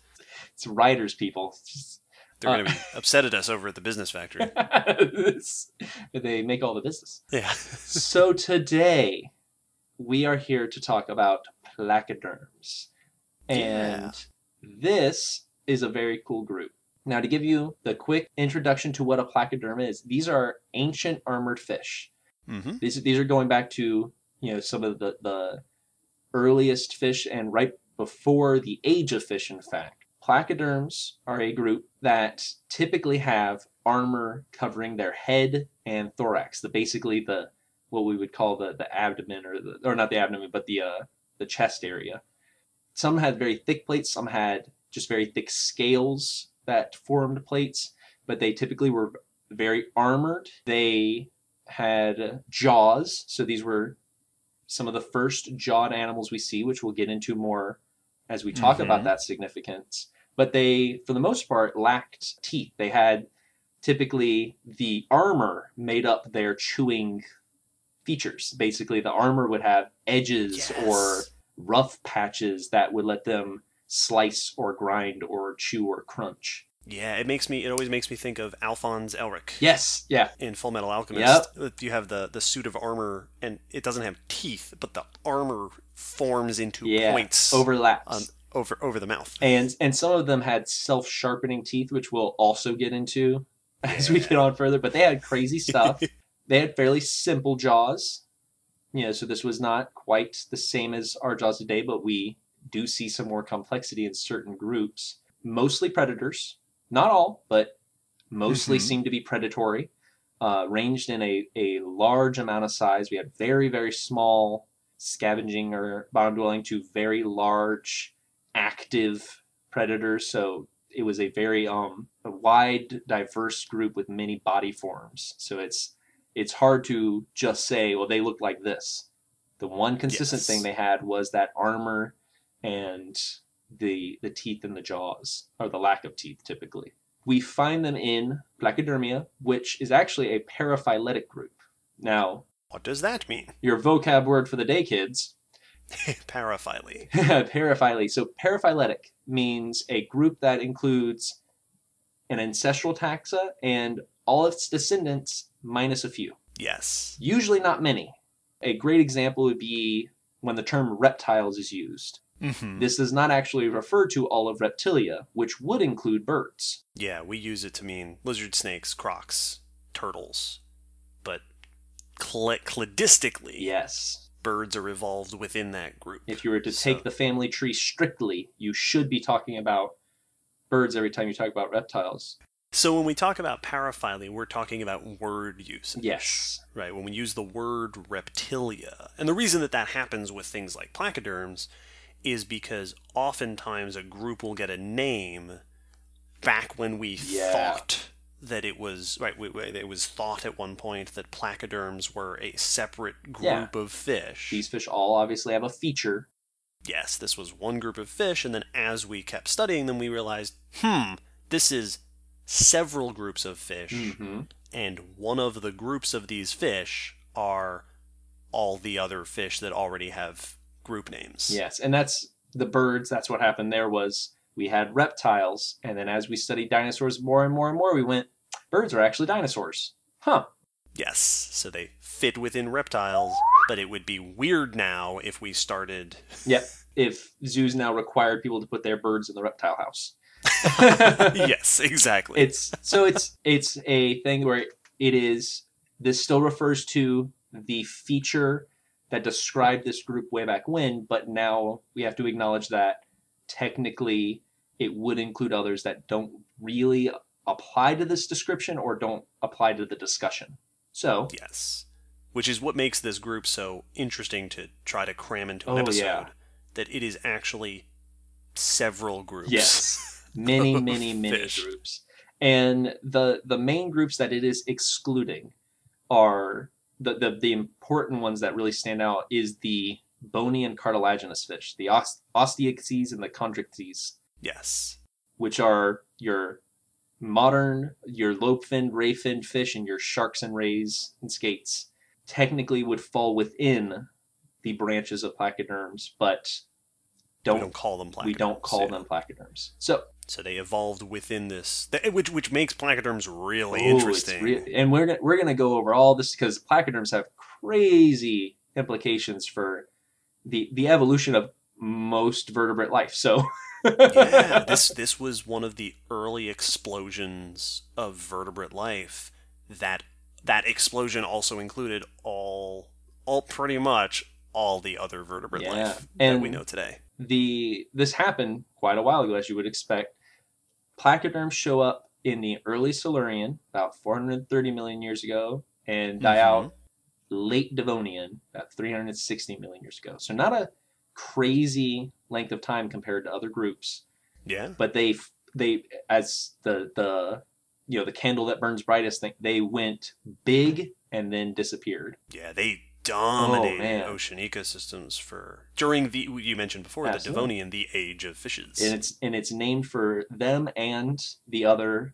it's writers, people. It's just- They're going Uh, to be upset at us over at the business factory. They make all the business. Yeah. so today we are here to talk about placoderms and this is a very cool group now to give you the quick introduction to what a placoderm is these are ancient armored fish hmm these, these are going back to you know some of the, the earliest fish and right before the age of fish in fact placoderms are a group that typically have armor covering their head and thorax the basically the what we would call the, the abdomen or the or not the abdomen but the uh, the chest area some had very thick plates some had just very thick scales that formed plates but they typically were very armored they had jaws. So these were some of the first jawed animals we see, which we'll get into more as we talk Mhm. about that significance. But they, for the most part, lacked teeth. They had typically the armor made up their chewing features. Basically, the armor would have edges Yes. or rough patches that would let them slice or grind or chew or crunch. Yeah, it makes me. It always makes me think of Alphonse Elric Yes, yeah, in Full Metal Alchemist. You have the the suit of armor, and it doesn't have teeth, but the armor forms into yeah, points overlaps. Um, over over the mouth. and and some of them had self-sharpening teeth which we'll also get into as we get on further but they had crazy stuff. They had fairly simple jaws. You know so this was not quite the same as our jaws today but we do see some more complexity in certain groups. Mostly predators. Not all but mostly Mhm. seem to be predatory uh, ranged in a, a large amount of size. We had very very small scavenging or bottom dwelling to very large active predators so it was a very um a wide diverse group with many body forms so it's it's hard to just say well they look like this the one consistent Yes. thing they had was that armor and the the teeth in the jaws or the lack of teeth typically we find them in placodermia which is actually a paraphyletic group now What does that mean? your vocab word for the day kids Paraphyly. Paraphyly. So paraphyletic means a group that includes an ancestral taxa and all its descendants minus a few. Yes. Usually not many. A great example would be when the term reptiles is used. hmm This does not actually refer to all of reptilia, which would include birds. Yeah, we use it to mean lizard snakes, crocs, turtles, but cl- cladistically, Yes. Birds are evolved within that group. If you were to So- take the family tree strictly, you should be talking about birds every time you talk about reptiles. So when we talk about paraphyly, we're talking about word use. Yes. Right, when we use the word reptilia. And the reason that that happens with things like placoderms is because oftentimes a group will get a name back when we Yeah. thought that it was right we- we- it was thought at one point that placoderms were a separate group Yeah. of fish. These fish all obviously have a feature. yes, this was one group of fish and then as we kept studying them we realized, hmm, this is several groups of fish Mm-hmm. and one of the groups of these fish are all the other fish that already have group names. Yes, and that's the birds. That's what happened there was we had reptiles, and then as we studied dinosaurs more and more and more, we went birds are actually dinosaurs. Huh. Yes, so they fit within reptiles, but it would be weird now if we started. Yep. If zoos now required people to put their birds in the reptile house. yes, exactly. It's so it's it's a thing where it is this still refers to the feature that described this group way back when, but now we have to acknowledge that technically it would include others that don't really apply to this description or don't apply to the discussion. So yes. Which is what makes this group so interesting to try to cram into an Oh, episode. yeah. That it is actually several groups. Yes. many, many, many fish. groups. And the the main groups that it is excluding are the, the the important ones that really stand out is the bony and cartilaginous fish, the os- osteichthyes and the chondrichthyes, Yes. which are your modern, your lobe-finned, ray-finned fish, and your sharks and rays and skates. Technically, would fall within the branches of placoderms, but we don't don't call them placoderms. we don't call yeah. them placoderms. So So they evolved within this, which which makes placoderms really Oh, interesting. re- and we're gonna, we're going to go over all this because placoderms have crazy implications for the the evolution of most vertebrate life. So yeah, this this was one of the early explosions of vertebrate life. That that explosion also included all all pretty much all the other vertebrate Yeah, life that we know today. the this happened quite a while ago, as you would expect. Placoderms show up in the early Silurian, about 430 million years ago, and die Mhm. out late Devonian, about 360 million years ago. So not a crazy length of time compared to other groups. Yeah, but they they as the the you know the candle that burns brightest thing they went big and then disappeared yeah, they dominated Oh, ocean ecosystems for during the you mentioned before Absolutely. the Devonian, the age of fishes. and it's and it's named for them and the other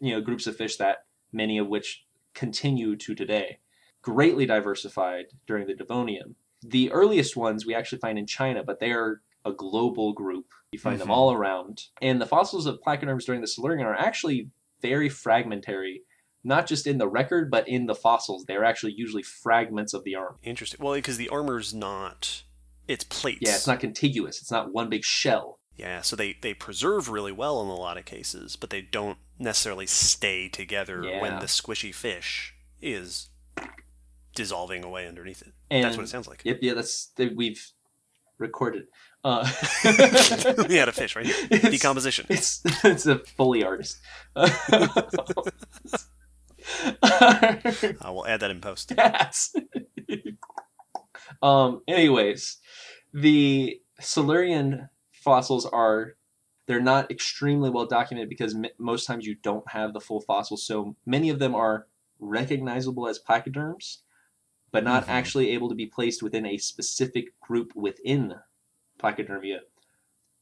you know groups of fish that many of which continue to today greatly diversified during the devonian the earliest ones we actually find in china but they are a global group you find them Mhm. all around and the fossils of placoderms during the silurian are actually very fragmentary not just in the record but in the fossils they're actually usually fragments of the arm Interesting. Well, because the armor's not it's plates. yeah it's not contiguous it's not one big shell Yeah, so they, they preserve really well in a lot of cases, but they don't necessarily stay together when the squishy fish is dissolving away underneath it. and That's what it sounds like. Yep, yeah, that's that we've recorded. Uh, we had a fish right here. it's, Decomposition. it's it's a Foley artist. Uh, we'll add that in post. yes. um. Anyways, the Silurian fossils are they're not extremely well documented because m- most times you don't have the full fossils. So many of them are recognizable as placoderms, but not Mhm. actually able to be placed within a specific group within placodermia,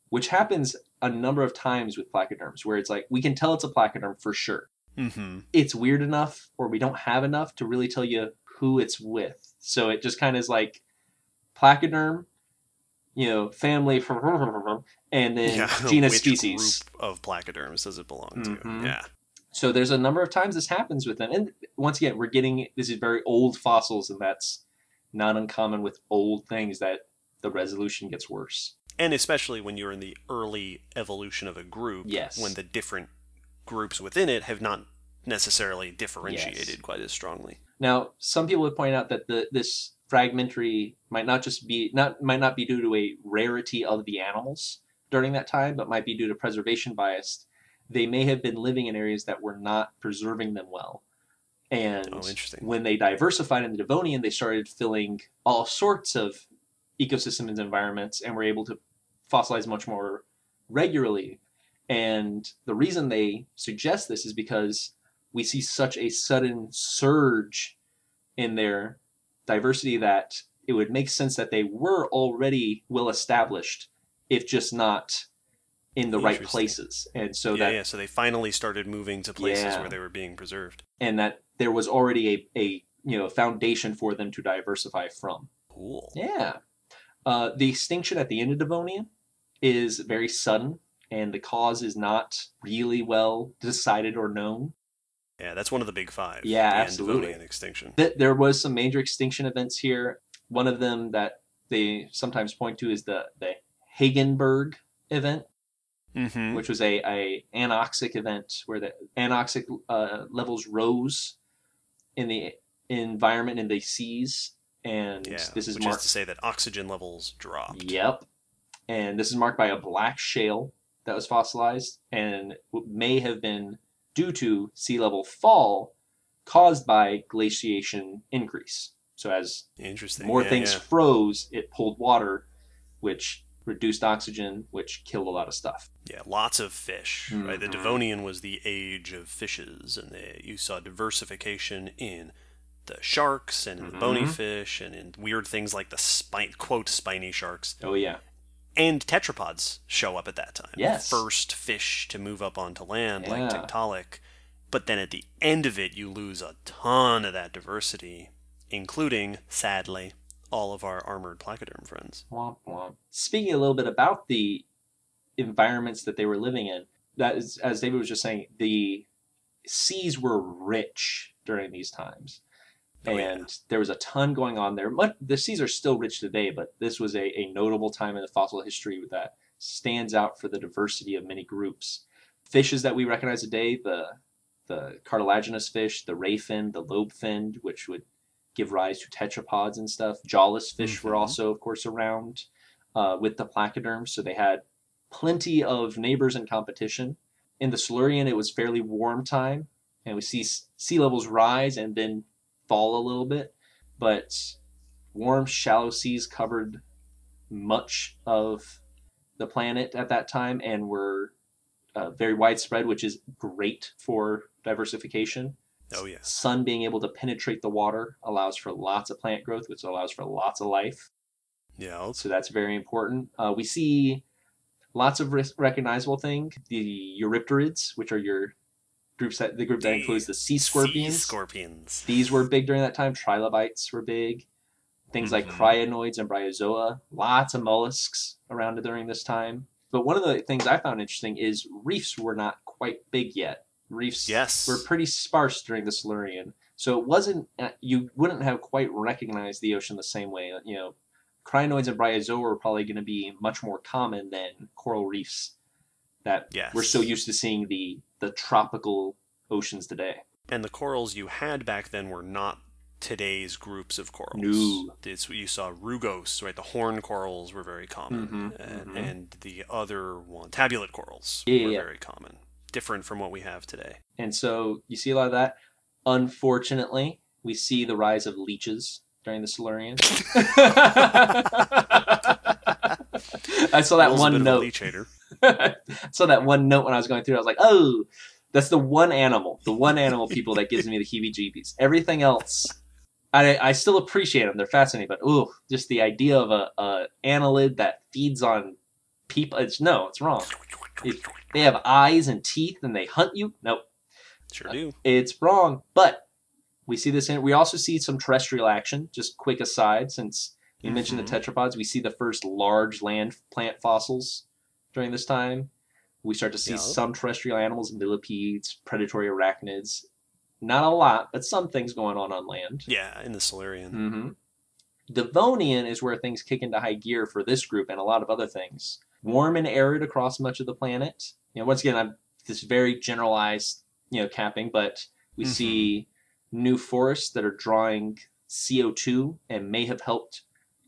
which happens a number of times with placoderms, where it's like we can tell it's a placoderm for sure. Mm-hmm. It's weird enough, or we don't have enough to really tell you who it's with. So it just kind of is like placoderm, you know, family, and then Yeah, genus which species. group of placoderms does it belong to? Yeah. So there's a number of times this happens with them. And once again, we're getting this is very old fossils, and that's not uncommon with old things that the resolution gets worse. And especially when you're in the early evolution of a group, Yes. when the different groups within it have not necessarily differentiated quite as strongly. Now, some people would point out that the this fragmentary might not just be not might not be due to a rarity of the animals during that time, but might be due to preservation bias. They may have been living in areas that were not preserving them well. And Oh, interesting. when they diversified in the Devonian, they started filling all sorts of ecosystems and environments and were able to fossilize much more regularly. And the reason they suggest this is because we see such a sudden surge in their diversity that it would make sense that they were already well established, if just not in the right places. And so yeah, that yeah. So they finally started moving to places Yeah. where they were being preserved. and that there was already a, a you know foundation for them to diversify from. Cool. Yeah. Uh, the extinction at the end of Devonian is very sudden, and the cause is not really well decided or known. Yeah, that's one of the big five. Yeah, the absolutely. Devonian extinction. Th- There was some major extinction events here. One of them that they sometimes point to is the the Hangenberg event, Mm-hmm. which was a, a anoxic event where the anoxic uh, levels rose in the environment in the seas, and Yeah, this is which marked is to say that oxygen levels dropped. Yep. And this is marked by a black shale that was fossilized and may have been due to sea level fall caused by glaciation increase. So as Interesting. more Yeah, things yeah. froze, it pulled water, which reduced oxygen, which killed a lot of stuff. Yeah, lots of fish. Right, the Mhm. Devonian was the age of fishes, and they, you saw diversification in the sharks and in the bony Mhm. fish and in weird things like the spine quote spiny sharks Oh yeah. and tetrapods show up at that time. Yes. First fish to move up onto land like Yeah. Tiktaalik. But then at the end of it, you lose a ton of that diversity, including, sadly, all of our armored placoderm friends. Womp womp. Speaking a little bit about the environments that they were living in, that is, as David was just saying, the seas were rich during these times. Oh, yeah. and there was a ton going on there. Much, the seas are still rich today, but this was a, a notable time in the fossil history that stands out for the diversity of many groups. Fishes that we recognize today, the the cartilaginous fish, the ray fin, the lobe finned, which would give rise to tetrapods and stuff. Jawless fish were Mhm. also, of course, around uh, with the placoderms, so they had plenty of neighbors and competition. In the Silurian, it was fairly warm time, and we see sea levels rise and then fall a little bit, but warm, shallow seas covered much of the planet at that time and were uh, very widespread, which is great for diversification. Oh, yeah. Sun being able to penetrate the water allows for lots of plant growth, which allows for lots of life. Yeah. So that's very important. Uh, we see lots of recognizable things. The Eurypterids, which are your groups that the group that includes the sea scorpions. Sea scorpions. These were big during that time. Trilobites were big. Things like Mhm. crinoids and bryozoa. Lots of mollusks around during this time. But one of the things I found interesting is reefs were not quite big yet. Reefs Yes. were pretty sparse during the Silurian. So it wasn't, uh, you wouldn't have quite recognized the ocean the same way. You know, crinoids and bryozoa were probably going to be much more common than coral reefs that Yes. we're so used to seeing the, the tropical oceans today. And the corals you had back then were not today's groups of corals. No. It's you saw rugose, right? The horn corals were very common, Mhm, and, mhm. and the other one, tabulate corals, Yeah, were yeah. very common. Different from what we have today. And so you see a lot of that. Unfortunately, we see the rise of leeches during the Silurian. I saw that Will's one bit of a note. I saw that one note when I was going through. I was like, oh, that's the one animal, the one animal people that gives me the heebie-jeebies. Everything else, I, I still appreciate them. They're fascinating, but ooh, just the idea of a, a annelid that feeds on people. It's no, it's wrong. They have eyes and teeth and they hunt you. Nope. Sure do. Uh, it's wrong. But we see this in. We also see some terrestrial action. Just quick aside, since you mentioned the tetrapods, we see the first large land plant fossils during this time. We start to see Yeah. some terrestrial animals, millipedes, predatory arachnids. Not a lot, but some things going on on land. Yeah, in the Silurian. hmm Devonian is where things kick into high gear for this group and a lot of other things. Warm and arid across much of the planet. You know, once again, I'm this very generalized, you know, capping, but we Mhm. see new forests that are drawing CO2 and may have helped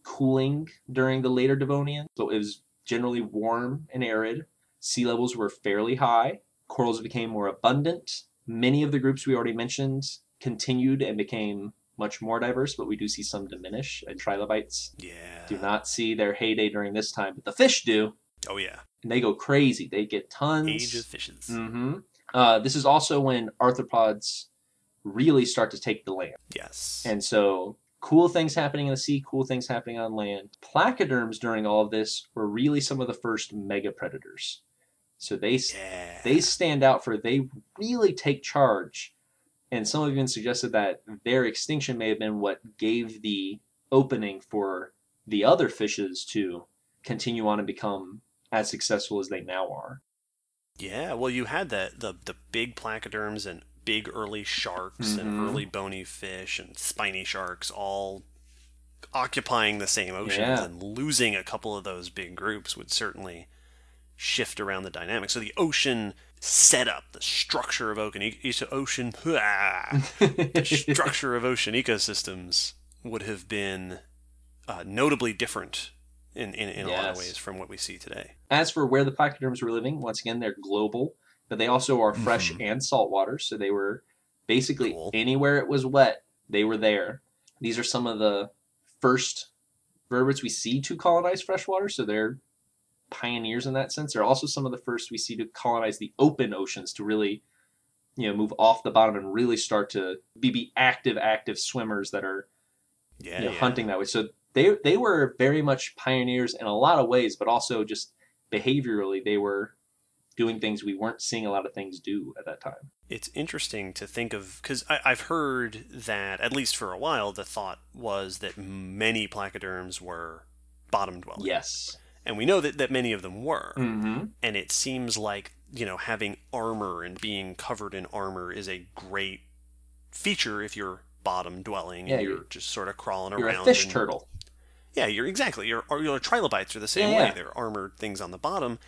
cooling during the later Devonian. So it was generally warm and arid. Sea levels were fairly high. Corals became more abundant. Many of the groups we already mentioned continued and became much more diverse, but we do see some diminish. And trilobites Yeah. do not see their heyday during this time, but the fish do, Oh yeah. and they go crazy. They get tons. Age of fishes. hmm Uh, this is also when arthropods really start to take the land. Yes. And so, cool things happening in the sea, cool things happening on land. Placoderms during all of this were really some of the first mega predators. So they yeah. they stand out for they really take charge. And some have even suggested that their extinction may have been what gave the opening for the other fishes to continue on and become as successful as they now are. Yeah, well, you had that the the big placoderms and big early sharks and Mhm. early bony fish and spiny sharks all occupying the same oceans Yeah. and losing a couple of those big groups would certainly shift around the dynamic. So the ocean setup, the structure of ocean, ocean, the structure of ocean ecosystems would have been uh, notably different in, in, in a lot of ways from what we see today. As for where the placoderms were living, once again, they're global, but they also are fresh Mhm. and saltwater. So they were basically Cool. anywhere it was wet, they were there. These are some of the first vertebrates we see to colonize freshwater. So they're pioneers in that sense. They're also some of the first we see to colonize the open oceans to really you know move off the bottom and really start to be, be active active swimmers that are Yeah, you know, yeah. hunting that way. So they they were very much pioneers in a lot of ways, but also just behaviorally they were doing things we weren't seeing a lot of things do at that time. It's interesting to think of because I've heard that at least for a while the thought was that many placoderms were bottom dwelling. Yes. and we know that, that many of them were. Mm-hmm. And it seems like you know having armor and being covered in armor is a great feature if you're bottom dwelling Yeah, and you're- you're just sort of crawling You're around. a fish and- turtle. Yeah, you're exactly. Your your trilobites are the same Yeah, way. yeah. They're armored things on the bottom,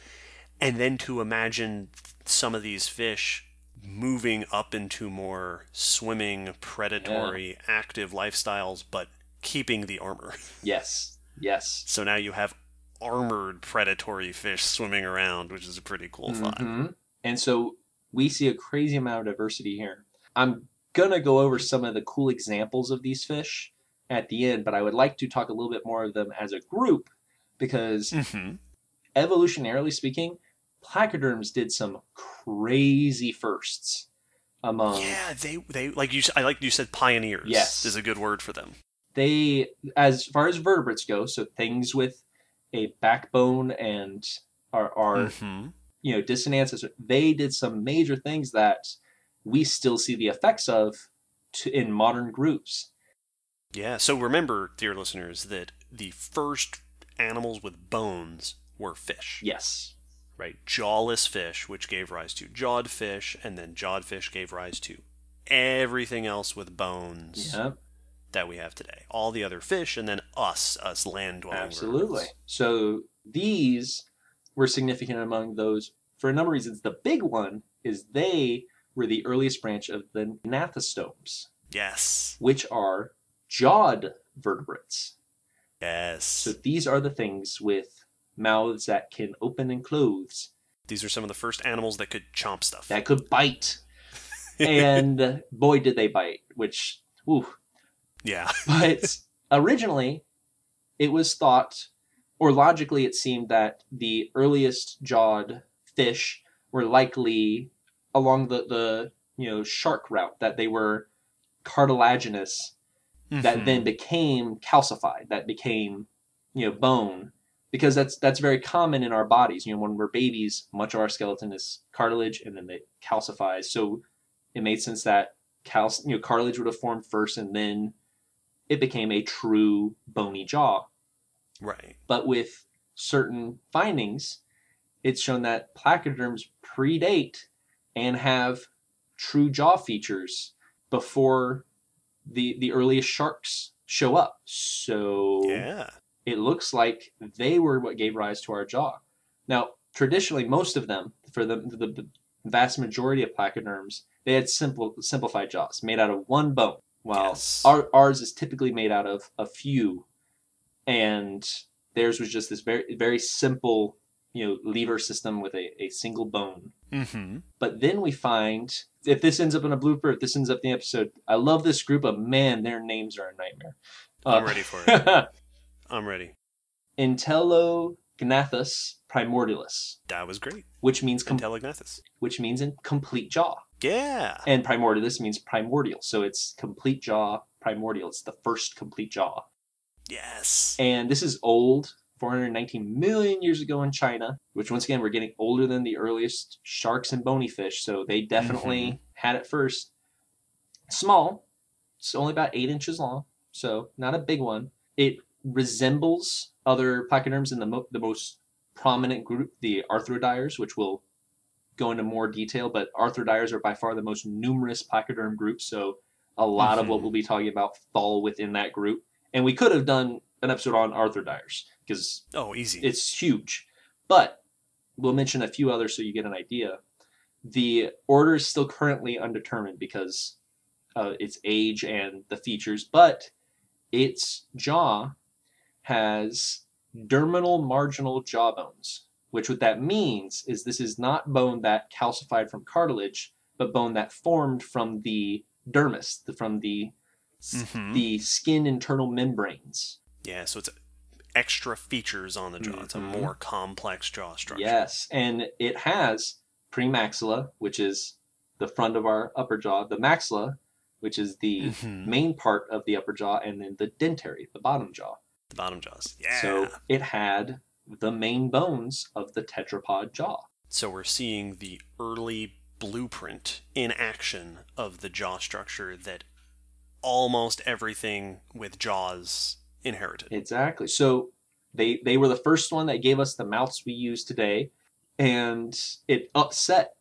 and then to imagine some of these fish moving up into more swimming, predatory, active lifestyles, but keeping the armor. Yes. Yes. So now you have armored predatory fish swimming around, which is a pretty cool thought. Mhm. And so we see a crazy amount of diversity here. I'm gonna go over some of the cool examples of these fish at the end, but I would like to talk a little bit more of them as a group because hmm evolutionarily speaking, placoderms did some crazy firsts among Yeah, they they like you. I like you said pioneers. Yes. is a good word for them. they as far as vertebrates go, so things with a backbone and are are hmm you know dissonances they did some major things that we still see the effects of to, in modern groups Yeah. So remember, dear listeners, that the first animals with bones were fish. yes right? Jawless fish, which gave rise to jawed fish, and then jawed fish gave rise to everything else with bones yeah that we have today. All the other fish, and then us, us land dwelling. absolutely so these were significant among those for a number of reasons the big one is they were the earliest branch of the gnathostomes Yes. which are jawed vertebrates Yes. so these are the things with mouths that can open and close These are some of the first animals that could chomp stuff. that could bite and boy did they bite which ooh. yeah. but originally it was thought or logically it seemed that the earliest jawed fish were likely along the, the you know shark route that they were cartilaginous that Mhm. then became calcified that became you know bone because that's that's very common in our bodies you know when we're babies much of our skeleton is cartilage and then it calcifies so it made sense that cal- you know cartilage would have formed first and then it became a true bony jaw Right. but with certain findings it's shown that placoderms predate and have true jaw features before the the earliest sharks show up so Yeah. It looks like they were what gave rise to our jaw. Now, traditionally, most of them, for the, the, vast majority of placoderms, they had simple simplified jaws made out of one bone, while Yes. our, ours is typically made out of a few, and theirs was just this very very simple, you know, lever system with a, a single bone. Mm-hmm. But then we find if this ends up in a blooper, if this ends up in the episode, I love this group, of man, their names are a nightmare. I'm Uh, ready for it. I'm ready. Entelognathus primordialis, That was great. which means com- Entelognathus. which means in complete jaw, Yeah. and primordialis means primordial, so it's complete jaw primordial. It's the first complete jaw, Yes. and this is old, 419 million years ago in China. Which once again, we're getting older than the earliest sharks and bony fish, so they definitely mm-hmm. had it first. Small, it's only about eight inches long, so not a big one. It resembles other placoderms in the, mo- the most prominent group, the arthrodires, which we'll go into more detail. But arthrodires are by far the most numerous placoderm group, so a lot of what Mhm. we'll be talking about fall within that group. And we could have done an episode on arthrodires because Oh, easy. it's huge. But we'll mention a few others so you get an idea. The order is still currently undetermined because uh, its age and the features, but its jaw has derminal marginal jaw bones, which what that means is this is not bone that calcified from cartilage, but bone that formed from the dermis, the- from the Mhm. the skin internal membranes. yeah. So it's extra features on the jaw. It's a Mhm. more complex jaw structure. Yes, and it has premaxilla, which is the front of our upper jaw, the maxilla, which is the Mhm. main part of the upper jaw, and then the dentary, the bottom jaw. The bottom jaws. Yeah. So it had the main bones of the tetrapod jaw. So we're seeing the early blueprint in action of the jaw structure that almost everything with jaws inherited. Exactly. So they they were the first one that gave us the mouths we use today, and it upset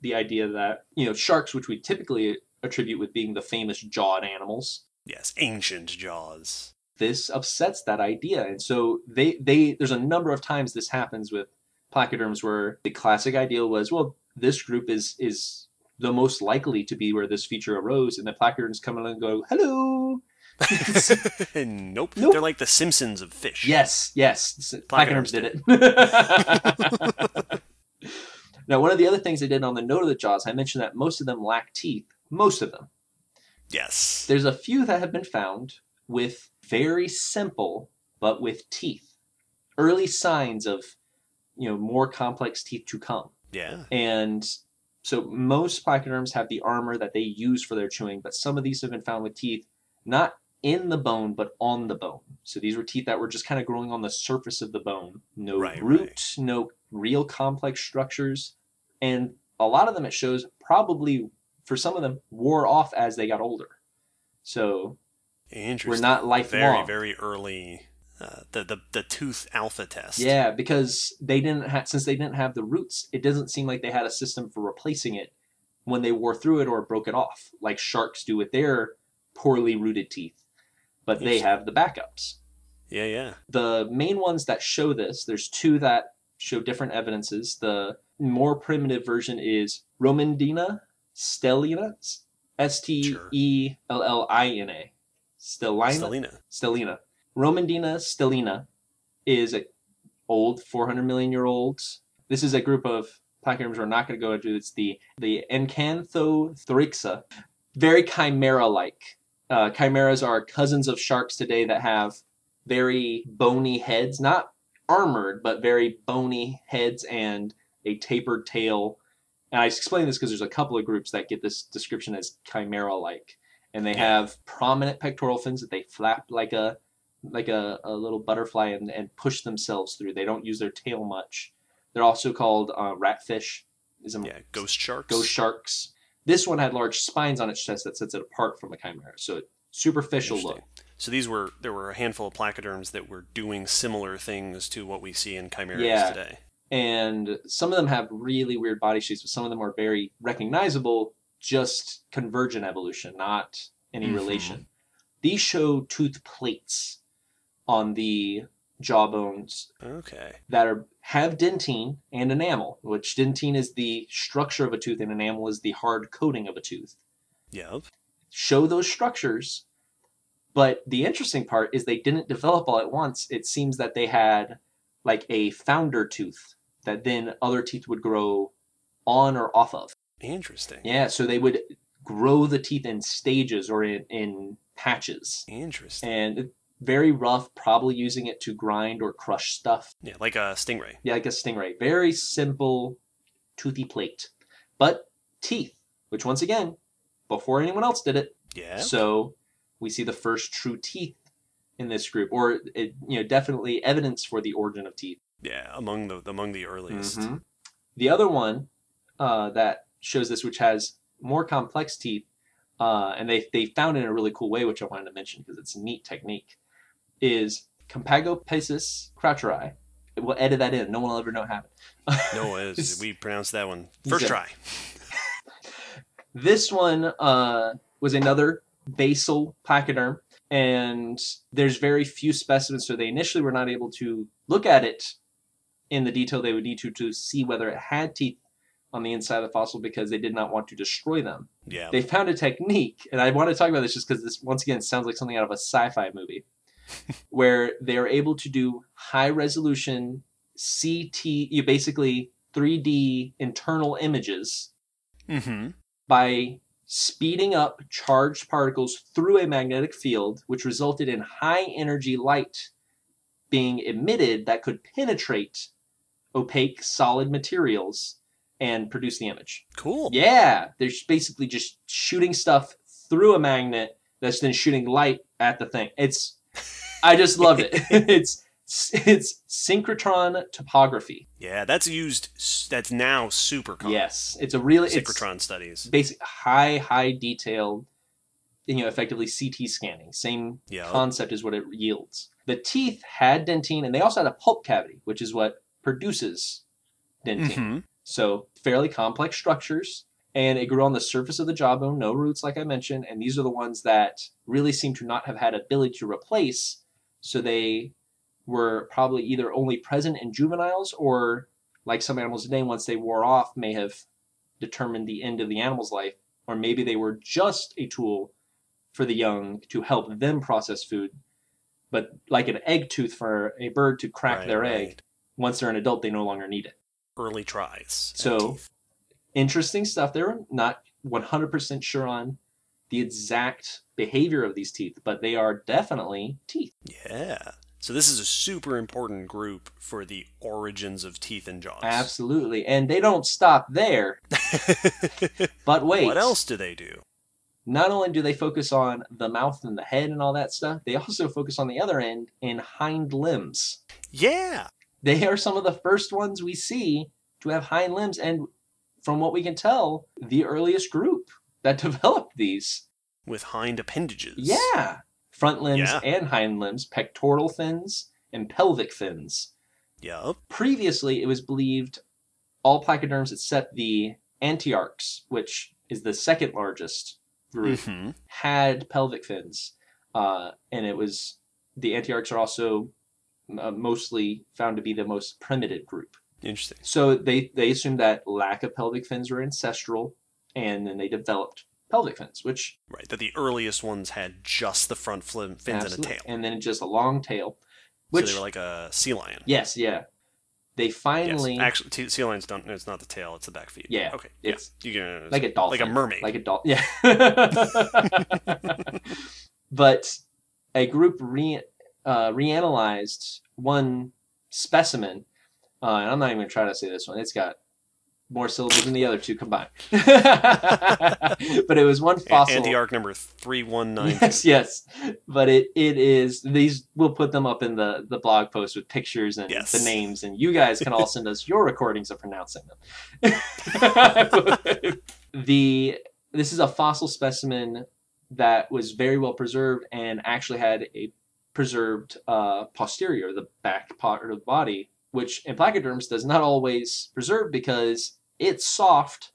the idea that you know sharks, which we typically attribute with being the famous jawed animals, yes, ancient jaws. This upsets that idea, and so they they there's a number of times this happens with placoderms where the classic ideal was well this group is is the most likely to be where this feature arose, and the placoderms come along and go hello. nope. Nope. They're like the Simpsons of fish. Yes, yes. Placoderms Placoderms did it. now, one of the other things they did on the note of the jaws, I mentioned that most of them lack teeth. Most of them. Yes. There's a few that have been found with very simple, but with teeth. Early signs of, you know, more complex teeth to come. Yeah. And so most placoderms have the armor that they use for their chewing, but some of these have been found with teeth not in the bone, but on the bone. So these were teeth that were just kind of growing on the surface of the bone. No Right, root, right. no real complex structures. And a lot of them, it shows, probably for some of them, wore off as they got older. So Interesting. We're not lifelong. very very early. Uh, the, the the tooth alpha test. Yeah, because they didn't have since they didn't have the roots, it doesn't seem like they had a system for replacing it when they wore through it or broke it off, like sharks do with their poorly rooted teeth. But they have the backups. Yeah. Yeah. The main ones that show this, there's two that show different evidences. The more primitive version is Romundina stellina, S T E L L I N A, stellina. Stellina. Stellina. Romundina stellina is a old 400 million year old. This is a group of placoderms we're not going to go into. It's the the Acanthothoraci, very chimera-like. Uh, chimeras are cousins of sharks today that have very bony heads, not armored, but very bony heads and a tapered tail. And I explain this because there's a couple of groups that get this description as chimera-like, and they Yeah. have prominent pectoral fins that they flap like a like a, a little butterfly and, and push themselves through. They don't use their tail much. They're also called uh, ratfish. Is a Yeah. Ghost sharks. ghost sharks. This one had large spines on its chest that sets it apart from a chimera. So superficial look. So these were there were a handful of placoderms that were doing similar things to what we see in chimeras Yeah. today. And some of them have really weird body shapes, but some of them are very recognizable, just convergent evolution, not any Mhm. relation. These show tooth plates on the jawbones Okay. that are have dentine and enamel, which dentine is the structure of a tooth and enamel is the hard coating of a tooth. Yep. Show those structures, but the interesting part is they didn't develop all at once. It seems that they had like a founder tooth that then other teeth would grow on or off of. Interesting. Yeah, so they would grow the teeth in stages or in, in patches. Interesting. And very rough, probably using it to grind or crush stuff. Yeah, like a stingray. Yeah, like a stingray. Very simple, toothy plate. But teeth, which once again, before anyone else did it. Yeah. So we see the first true teeth in this group, or it, you know, definitely evidence for the origin of teeth. Yeah, among the among the earliest. Mhm. The other one uh, that shows this, which has more complex teeth, uh, and they they found it in a really cool way, which I wanted to mention because it's a neat technique, is Compagopiscis croucheri. We'll edit that in. No one will ever know what happened. No, it is, we pronounced that one first try. This one uh, was another basal placoderm, and there's very few specimens, so they initially were not able to look at it in the detail they would need to to see whether it had teeth on the inside of the fossil because they did not want to destroy them. Yeah. They found a technique, and I want to talk about this just because this once again sounds like something out of a sci-fi movie, where they are able to do high resolution CT, you basically 3D internal images mm-hmm. by speeding up charged particles through a magnetic field, which resulted in high energy light being emitted that could penetrate opaque solid materials and produce the image. Cool. Yeah, they're basically just shooting stuff through a magnet that's then shooting light at the thing. It's I just love it. it's it's synchrotron tomography. Yeah, that's used. That's now super common. Yes, it's a really it's Synchrotron studies. basic high high detailed you know effectively ct scanning same Yeah. concept is what it yields the teeth had dentine and they also had a pulp cavity which is what produces dentine Mhm. So fairly complex structures and it grew on the surface of the jawbone no roots like i mentioned and these are the ones that really seem to not have had ability to replace. So they were probably either only present in juveniles or like some animals today once they wore off may have determined the end of the animal's life or maybe they were just a tool for the young to help them process food. But like an egg tooth for a bird to crack Right, their right. egg once they're an adult they no longer need it Early tries. So- interesting stuff there not 100% sure on the exact behavior of these teeth but they are definitely teeth Yeah. So this is a super important group for the origins of teeth and jaws. absolutely and they don't stop there but wait what else do they do? not only do they focus on the mouth and the head and all that stuff they also focus on the other end and hind limbs Yeah. They are some of the first ones we see to have hind limbs and from what we can tell the earliest group that developed these With hind appendages. yeah front limbs Yeah. and hind limbs pectoral fins and pelvic fins Yup. previously it was believed all placoderms except the antiarchs which is the second largest group hmm had pelvic fins, uh, and it was the antiarchs are also uh, mostly found to be the most primitive group. Interesting. So they they assumed that lack of pelvic fins were ancestral, and then they developed pelvic fins, which Right. That the earliest ones had just the front flim- fins and a tail. and then just a long tail. Which so they were like a sea lion. yes, yeah, they Yes. finally Actually, t- sea lions don't. It's not the tail; it's the back feet. Yeah, Okay. it's yeah. You can like a dolphin, like a mermaid. like a dolphin. Yeah. but a group re uh, reanalyzed one specimen, uh, and I'm not even gonna try to say this one. It's got more syllables than the other two combined. but it was one A- the arc number three one nine. Yes, yes. But it, it is these we'll put them up in the, the blog post with pictures and Yes. the names and you guys can all send us your recordings of pronouncing them. the this is a fossil specimen that was very well preserved and actually had a preserved uh, posterior, the back part of the body, which in placoderms does not always preserve because it's soft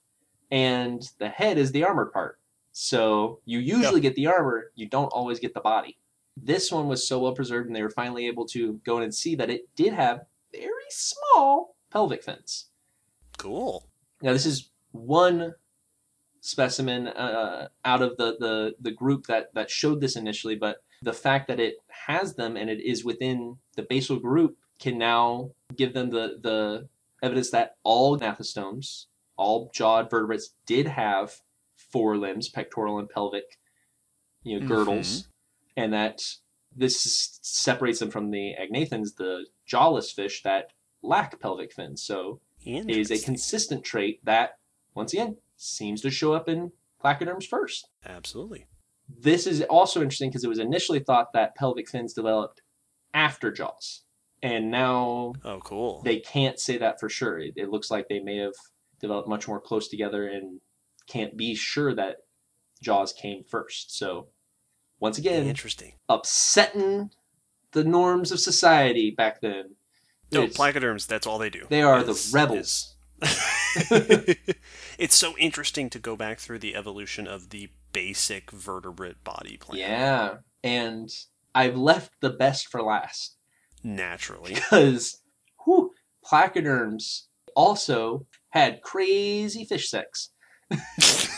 and the head is the armored part. So you usually get the armor, you don't always get the body. This one was so well preserved, and they were finally able to go in and see that it did have very small pelvic fins. Cool. Now, this is one specimen uh, out of the, the, the group that, that showed this initially, but the fact that it has them and it is within the basal group can now give them the, the evidence that all gnathostomes, all jawed vertebrates, did have four limbs, pectoral and pelvic, you know, girdles, mm-hmm. and that this separates them from the agnathans, the jawless fish that lack pelvic fins. So it is a consistent trait that, once again, seems to show up in placoderms first. Absolutely. This is also interesting because it was initially thought that pelvic fins developed after jaws. And now Oh, cool. they can't say that for sure. It, it looks like they may have developed much more close together and can't be sure that jaws came first. So, once again, Interesting. upsetting the norms of society back then. No, It's- placoderms. That's all they do. they are is- the rebels. it's so interesting to go back through the evolution of the basic vertebrate body plan. Yeah, and I've left the best for last Naturally. because whew, placoderms also had crazy fish sex.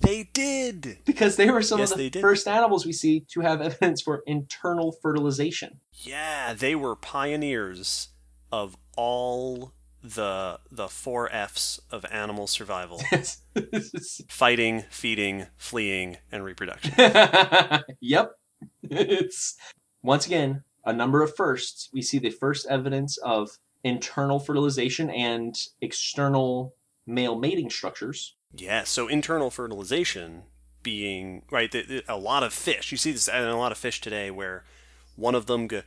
they did. because they were some Yes, of the first animals we see to have evidence for internal fertilization. Yeah, they were pioneers of all the the four F's of animal survival: fighting, feeding, fleeing, and reproduction. yep. It's once again a number of firsts. We see the first evidence of internal fertilization and external male mating structures. Yeah, so internal fertilization being right. The, the, a lot of fish. You see this in a lot of fish today, where one of them go,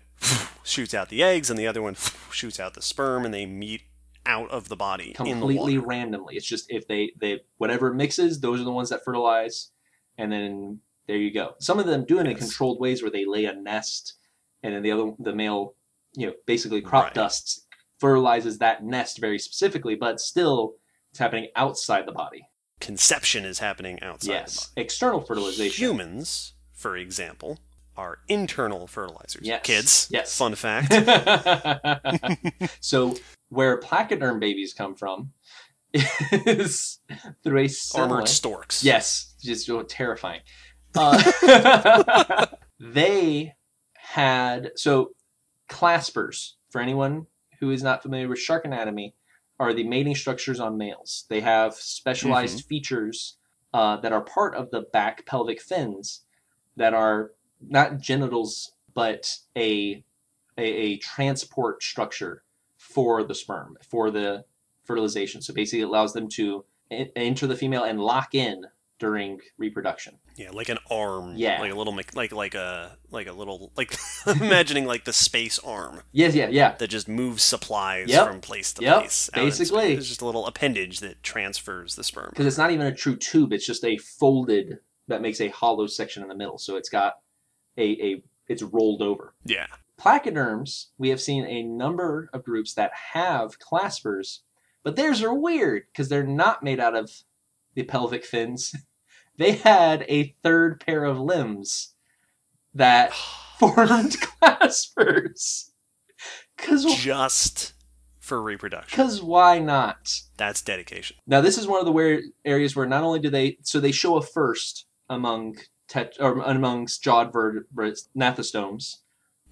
shoots out the eggs and the other one shoots out the sperm, and they meet out of the body in the completely randomly. It's just if they they whatever mixes, those are the ones that fertilize, and then there you go. Some of them do it in controlled ways where they lay a nest, and then the other the male, you know, basically crop Right. dust fertilizes that nest very specifically, but still it's happening outside the body. Conception is happening outside yes, external fertilization. Humans, for example, are internal fertilizers. Yes. Kids. Yes. Fun fact. so where placoderm babies come from is through a similar, Armored storks. Yes, just oh, terrifying. Uh, they had so claspers. For anyone who is not familiar with shark anatomy, are the mating structures on males. They have specialized features uh, that are part of the back pelvic fins that are not genitals, but a a, a transport structure for the sperm for the fertilization. So basically, it allows them to enter the female and lock in during reproduction. Yeah, like an arm. Yeah. Like a little, like like a like a little like imagining like the space arm Yes, yeah, yeah. that just moves supplies Yep. from place to Yep, place. basically. it's just a little appendage that transfers the sperm. Because it's not even a true tube; it's just a folded that makes a hollow section in the middle. So it's got a a it's rolled over. Yeah. Placoderms, we have seen a number of groups that have claspers, but theirs are weird because they're not made out of the pelvic fins. They had a third pair of limbs that formed claspers. Because just for reproduction. because why not? That's dedication. Now this is one of the where areas where not only do they so they show a first among tet, or amongst jawed vertebrates,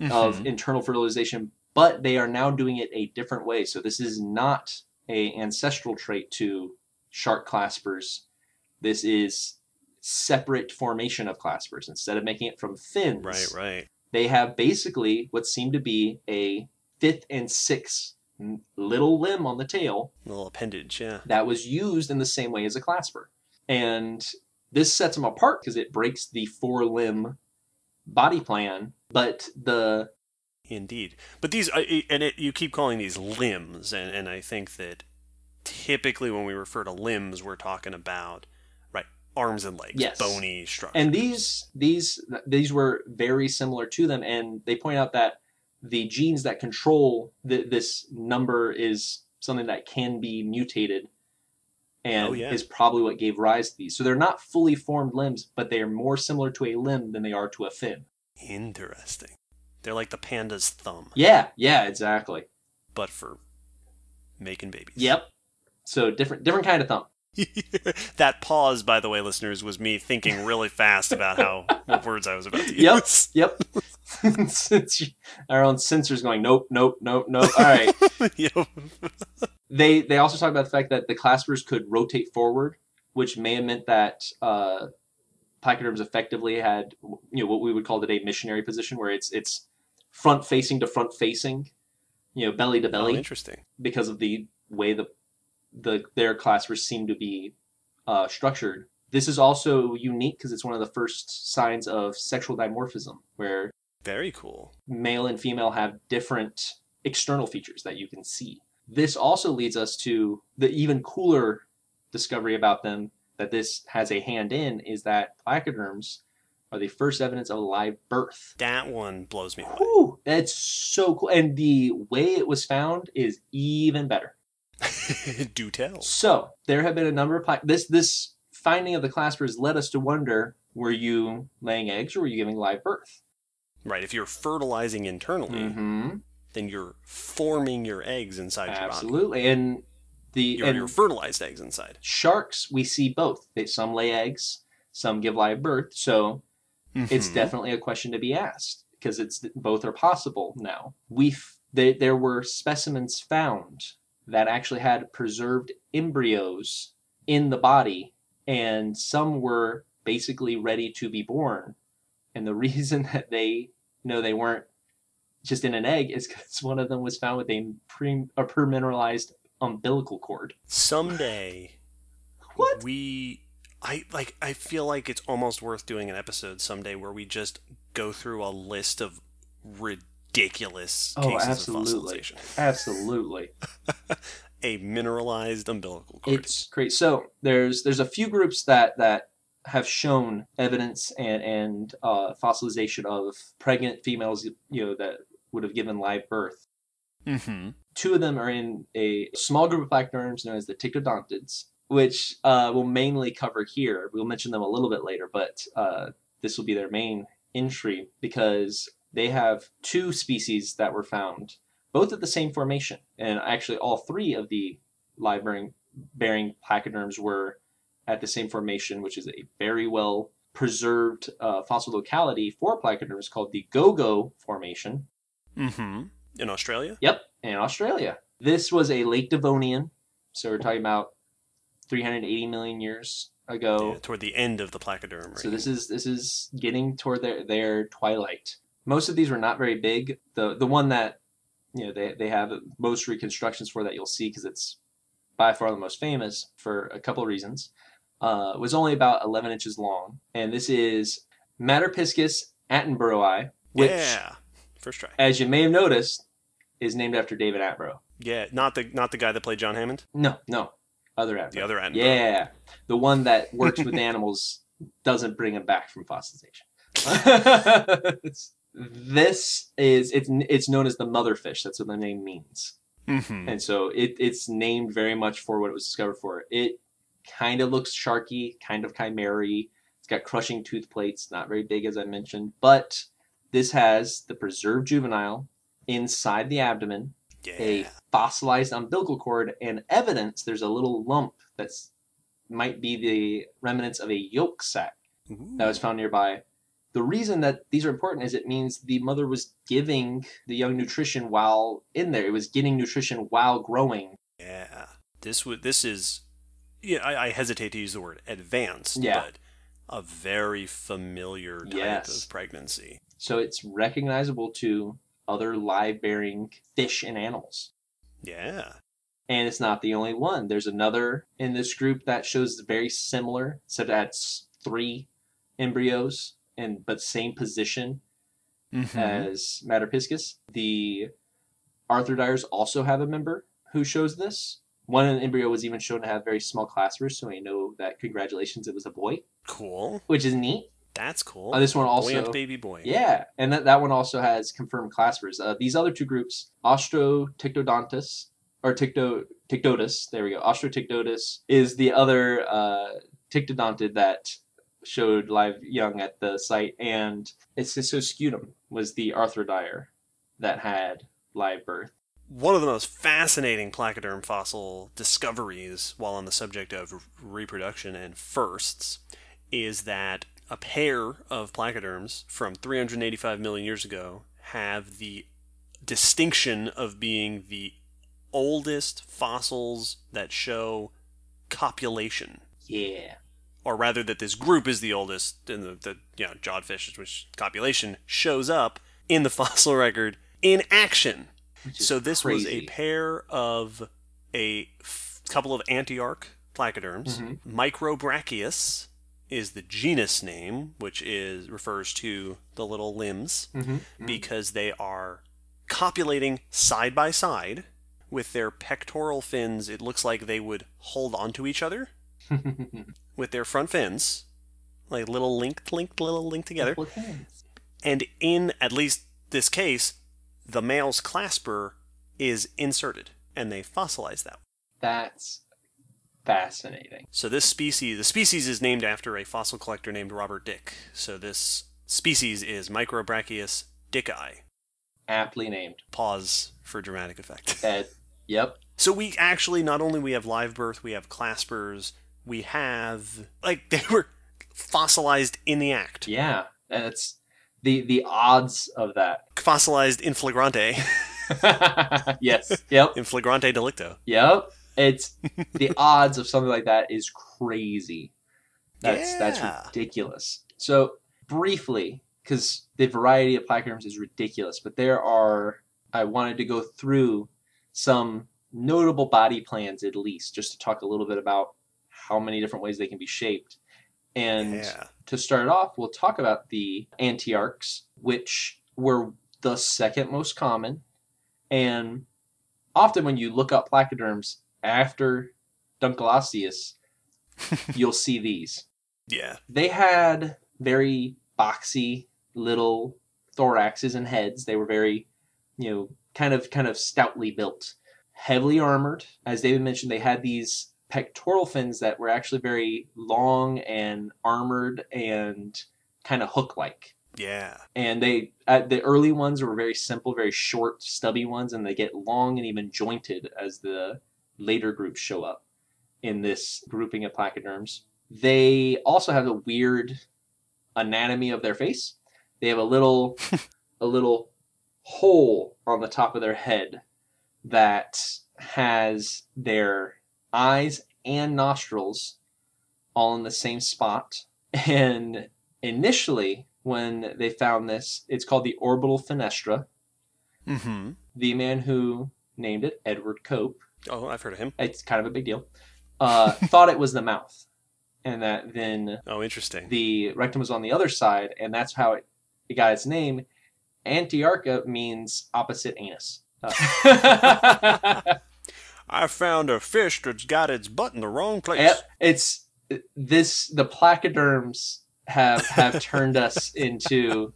gnathostomes of mm-hmm. internal fertilization, but they are now doing it a different way. So this is not a ancestral trait to shark claspers. This is separate formation of claspers. Instead of making it from fins, right, right. they have basically what seemed to be a fifth and sixth little limb on the tail little appendage. Yeah. that was used in the same way as a clasper. And this sets them apart because it breaks the four limb body plan. But the Indeed. But these, and it, you keep calling these limbs, and, and I think that typically when we refer to limbs, we're talking about, right, arms and legs, Yes. bony structure. and these these these were very similar to them, and they point out that the genes that control th- this number is something that can be mutated. And Oh, yeah. is probably what gave rise to these. So they're not fully formed limbs, but they are more similar to a limb than they are to a fin. Interesting. They're like the panda's thumb, Yeah, yeah, exactly. but for making babies. Yep. So different different kind of thumb. that pause, by the way, listeners, was me thinking really fast about how what words I was about to use. Yep. Yep. Our own sensors going nope, nope, nope, nope. All right. Yep. they they also talk about the fact that the claspers could rotate forward, which may have meant that uh, placoderms effectively had you know what we would call today missionary position, where it's it's front facing to front facing, you know, belly to Oh, belly. interesting. because of the way the the their claspers seem to be uh, structured. This is also unique because it's one of the first signs of sexual dimorphism, where Very cool. male and female have different external features that you can see. This also leads us to the even cooler discovery about them that this has a hand in is that placoderms are the first evidence of live birth. That one blows me away. Whew, that's so cool. And the way it was found is even better. Do tell. So there have been a number of pla- this this finding of the claspers led us to wonder: Were you laying eggs or were you giving live birth? Right. If you're fertilizing internally, Mm-hmm. then you're forming your eggs inside your body. Absolutely, and the Your, and your fertilized eggs inside. sharks we see both. They, some lay eggs, some give live birth. So it's Mhm. definitely a question to be asked because it's both are possible now. We f- there there were specimens found that actually had preserved embryos in the body, and some were basically ready to be born. And the reason that they you know they weren't just in an egg is because one of them was found with a pre a permineralized umbilical cord. Someday, What? we, I like. I feel like it's almost worth doing an episode someday where we just go through a list of ridiculous Oh, cases absolutely. of fossilization. Absolutely. A mineralized umbilical cord. It's great. So there's there's a few groups that that have shown evidence and and uh, fossilization of pregnant females, you know, that would have given live birth. Mm-hmm. Two of them are in a small group of placoderms known as the Ptyctodontids, which uh, we'll mainly cover here. We'll mention them a little bit later, but uh, this will be their main entry because they have two species that were found, both at the same formation, and actually all three of the live bearing, bearing placoderms were at the same formation, which is a very well preserved uh, fossil locality for placoderms called the Gogo Formation. Mm-hmm. In Australia. Yep, in Australia. This was a Late Devonian, so we're talking about 380 million years ago. Yeah, toward the end of the placoderm. Right? So this is this is getting toward their their twilight. Most of these were not very big. The the one that you know they they have most reconstructions for that you'll see because it's by far the most famous for a couple of reasons. Uh, was only about 11 inches long, and this is Materpiscis attenboroughi, which, yeah. First try. as you may have noticed, is named after David Attenborough. Yeah, not the not the guy that played John Hammond. No, no, other Attenborough. The other Attenborough. Yeah, the one that works with animals doesn't bring them back from fossilization. this is it's it's known as the motherfish. That's what the name means, Mm-hmm. and so it it's named very much for what it was discovered for. It kind of looks sharky, kind of chimera It's got crushing tooth plates, not very big as I mentioned, but this has the preserved juvenile inside the abdomen Yeah. a fossilized umbilical cord and evidence there's a little lump that's might be the remnants of a yolk sac that was found nearby. The reason that these are important is it means the mother was giving the young nutrition while in there. It was getting nutrition while growing. Yeah. This would. This is. Yeah, I, I hesitate to use the word advanced. Yeah. But a very familiar type Yes. of pregnancy. So it's recognizable to other live bearing fish and animals. Yeah. And it's not the only one. There's another in this group that shows very similar, So that's three embryos and but same position Mm-hmm. as Materpiscis. The Arthrodires also have a member who shows this. One embryo was even shown to have very small claspers, so we know that congratulations, it was a boy, cool. which is neat. That's cool. Uh, this one also, baby boy. yeah, and that, that one also has confirmed claspers. Uh, these other two groups, Austrotictodontus or Ticto Tictotus, there we go. Austrotictotus is the other uh, Ptyctodontid that showed live young at the site, and Incisoscutum was the Arthrodire that had live birth. One of the most fascinating placoderm fossil discoveries, while on the subject of reproduction and firsts, is that a pair of placoderms from 385 million years ago have the distinction of being the oldest fossils that show copulation. Yeah. Or rather, that this group is the oldest, and the, the you know, jawfish, which copulation shows up in the fossil record in action. So this was a pair of a f- couple of antiarch placoderms. Mhm. Microbrachius is the genus name, which is refers to the little limbs Mhm, because they are copulating side by side with their pectoral fins. It looks like they would hold onto each other with their front fins, like little linked, linked, little linked together. Couple of hands. And in at least this case, the male's clasper is inserted, and they fossilize that. That's fascinating. So this species, the species is named after a fossil collector named Robert Dick. So this species is Microbrachius dicki. Aptly named. Pause for dramatic effect. Ed. Yep. So we actually not only we have live birth, we have claspers, we have like they were fossilized in the act, Yeah. That's the the odds of that. fossilized in flagrante, yes. Yep. in flagrante delicto. Yep. It's the odds of something like that is crazy. That's Yeah. that's ridiculous. So briefly, because the variety of placoderms is ridiculous. But there are, I wanted to go through some notable body plans at least, just to talk a little bit about how many different ways they can be shaped. And Yeah. to start off, we'll talk about the antiarchs, which were the second most common. And often when you look up placoderms after Dunkleosteus, you'll see these. Yeah. They had very boxy little thoraxes and heads. They were very, you know, kind of kind of stoutly built, heavily armored. As David mentioned, they had these pectoral fins that were actually very long and armored and kind of hook-like. Yeah. And they uh, the early ones were very simple, very short, stubby ones, and they get long and even jointed as the later groups show up in this grouping of placoderms. They also have a weird anatomy of their face. They have a little a little hole on the top of their head that has their eyes and nostrils all in the same spot. And initially, when they found this, it's called the orbital fenestra. Mm-hmm. The man who named it, Edward Cope, Oh, I've heard of him. it's kind of a big deal, uh, thought it was the mouth. And that then Oh, interesting. the rectum was on the other side, and that's how it, it got its name. Antiarcha means opposite anus. Uh, I found a fish that's got its butt in the wrong place. Yep, it's this. The placoderms have have turned us into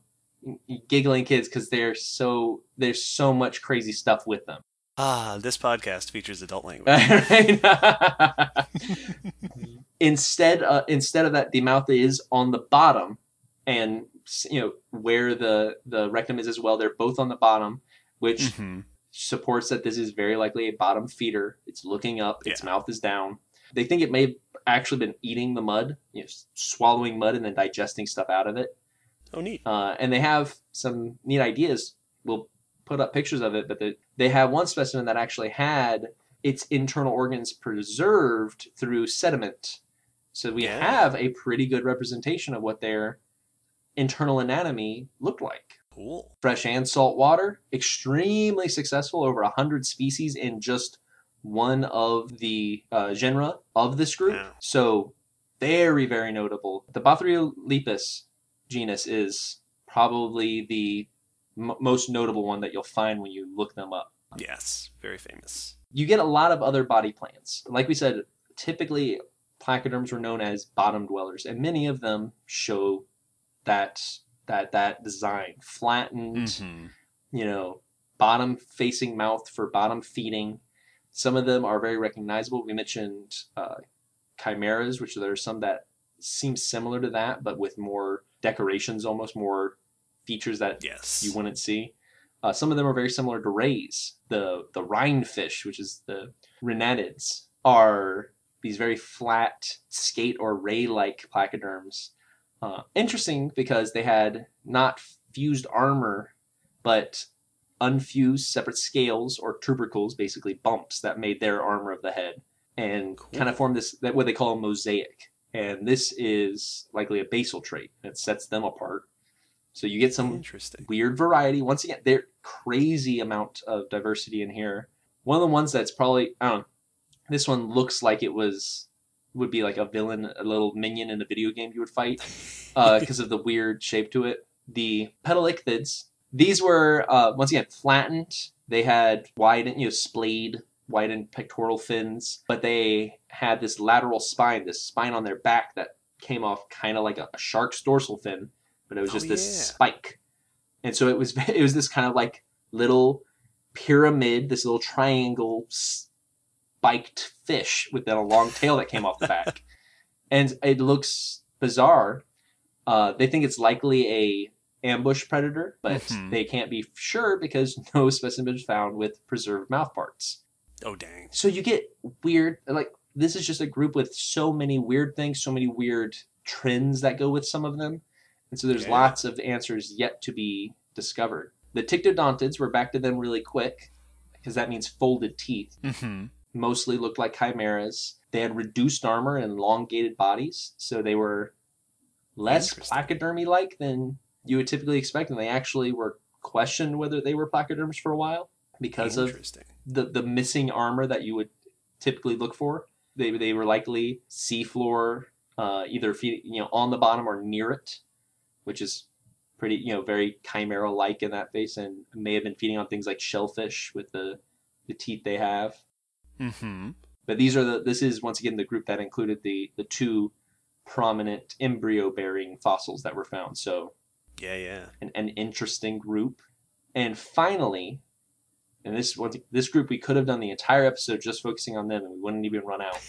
giggling kids because they're so there's so much crazy stuff with them. Ah, this podcast features adult language. Instead, uh, instead of that, the mouth is on the bottom, and you know where the the rectum is as well. They're both on the bottom, which hmm supports that this is very likely a bottom feeder. It's looking up, its Yeah. mouth is down. They think it may have actually been eating the mud, you know, swallowing mud and then digesting stuff out of it. Oh, neat. Uh, and they have some neat ideas. We'll put up pictures of it, but the, they have one specimen that actually had its internal organs preserved through sediment. So we Yeah. have a pretty good representation of what their internal anatomy looked like Cool. fresh and salt water. Extremely successful, over 100 species in just one of the uh, genera of this group. Wow. So, very, very notable. The Bothriolepis genus is probably the m- most notable one that you'll find when you look them up. Yes. Very famous. You get a lot of other body plans. Like we said, typically placoderms were known as bottom dwellers, and many of them show that that that design flattened hmm you know, bottom facing mouth for bottom feeding. Some of them are very recognizable. We mentioned uh, chimeras, which there are some that seem similar to that, but with more decorations, almost more features that Yes. you wouldn't see. Uh, some of them are very similar to rays. The the rhinefish, which is the rhenanids, are these very flat skate or ray-like placoderms. Uh, interesting because they had not fused armor, but unfused separate scales or tubercles, basically bumps that made their armor of the head, and Cool. kind of formed this that what they call a mosaic. And this is likely a basal trait that sets them apart. So you get some Interesting. weird variety. Once again, there crazy amount of diversity in here. One of the ones that's probably I don't know. This one looks like it was would be like a villain, a little minion in a video game you would fight because of the weird shape to it. The petalichthyids. These were uh, once again flattened. They had wide, you know, splayed, widened pectoral fins, but they had this lateral spine, this spine on their back that came off kind of like a, a shark's dorsal fin, but it was Oh, just this yeah. spike, and so it was it was this kind of like little pyramid, this little triangle spiked fish with then a long tail that came off the back, and it looks bizarre. Uh, they think it's likely a ambush predator, but Mhm. they can't be sure because no specimen was found with preserved mouth parts. Oh, dang. So you get weird, like this is just a group with so many weird things, so many weird trends that go with some of them, and so there's Yeah. lots of answers yet to be discovered. The Ptyctodontids were back to them really quick because that means folded teeth. hmm Mostly looked like chimeras. They had reduced armor and elongated bodies, so they were less placodermy like than you would typically expect, and they actually were questioned whether they were placoderms for a while because of the the missing armor that you would typically look for. They they were likely seafloor, uh, either you know on the bottom or near it, which is pretty you know very chimera like in that face, and may have been feeding on things like shellfish with the the teeth they have. Mm-hmm. But these are the this is once again the group that included the the two prominent embryo bearing fossils that were found. So Yeah, yeah. an, an interesting group. And finally, and this one this group we could have done the entire episode just focusing on them and we wouldn't even run out.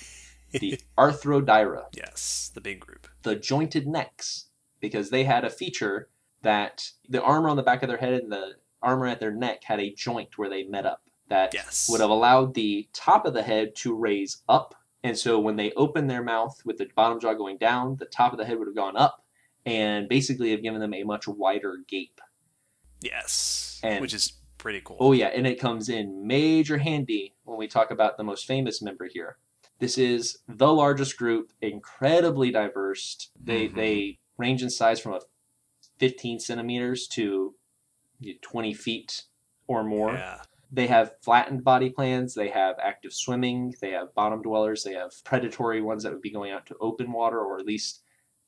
The Arthrodira, yes, the big group. the jointed necks, because they had a feature that the armor on the back of their head and the armor at their neck had a joint where they met up that Yes. would have allowed the top of the head to raise up. And so when they opened their mouth with the bottom jaw going down, the top of the head would have gone up and basically have given them a much wider gape. Yes. And- Which is pretty cool. Oh yeah, and it comes in major handy when we talk about the most famous member here. This is the largest group, incredibly diverse. They Mhm. they range in size from a 15 centimeters to 20 feet or more. Yeah. They have flattened body plans. They have active swimming. They have bottom dwellers. They have predatory ones that would be going out to open water or at least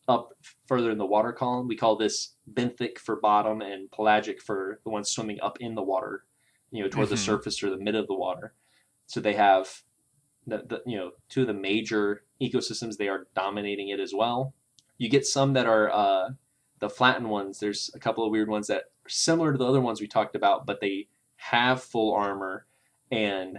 up further in the water column. We call this benthic for bottom and pelagic for the ones swimming up in the water, you know, toward the Mhm. surface or the mid of the water. So they have the, the you know two of the major ecosystems. They are dominating it as well. You get some that are uh, the flattened ones. There's a couple of weird ones that are similar to the other ones we talked about, but they have full armor and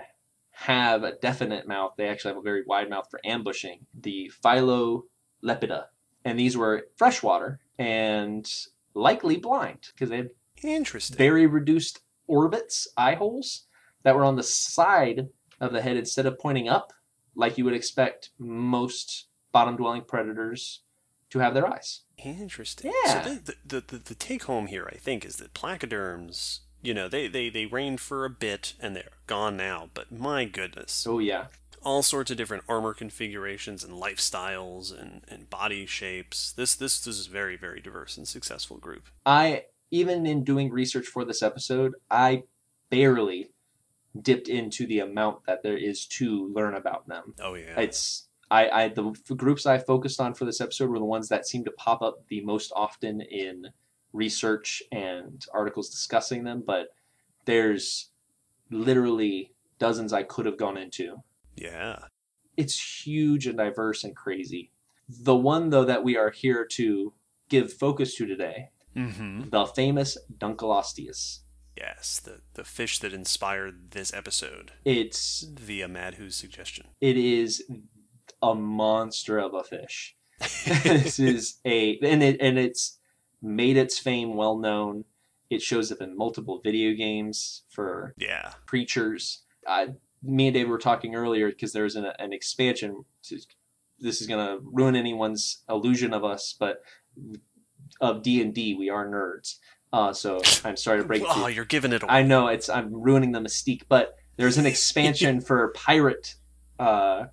have a definite mouth. They actually have a very wide mouth for ambushing. The Phyllolepida. And these were freshwater and likely blind because they had Interesting. very reduced orbits, eye holes, that were on the side of the head instead of pointing up, like you would expect most bottom dwelling predators to have their eyes. Interesting. Yeah. So the, the, the, the take home here, I think, is that placoderms, you know, they, they, they reigned for a bit and they're gone now, but my goodness. Oh, yeah. all sorts of different armor configurations and lifestyles and, and body shapes. This, this this is a very, very diverse and successful group. I even in doing research for this episode, I barely dipped into the amount that there is to learn about them. Oh yeah. It's I, I the groups I focused on for this episode were the ones that seem to pop up the most often in research and articles discussing them, but there's literally dozens I could have gone into. yeah. It's huge and diverse and crazy. The one though that we are here to give focus to today, Mm-hmm. the famous Dunkleosteus. Yes, the the fish that inspired this episode It's via Madhu's suggestion. it is a monster of a fish. this is a and it and it's made its fame well known. It shows up in multiple video games for yeah. creatures. Uh, me and David were talking earlier because there's an, an expansion. To, this is gonna ruin anyone's illusion of us, but of D and D, we are nerds. Uh, so I'm sorry to break. Oh, you. you're giving it away. I know it's I'm ruining the mystique, but there's an expansion for pirate uh,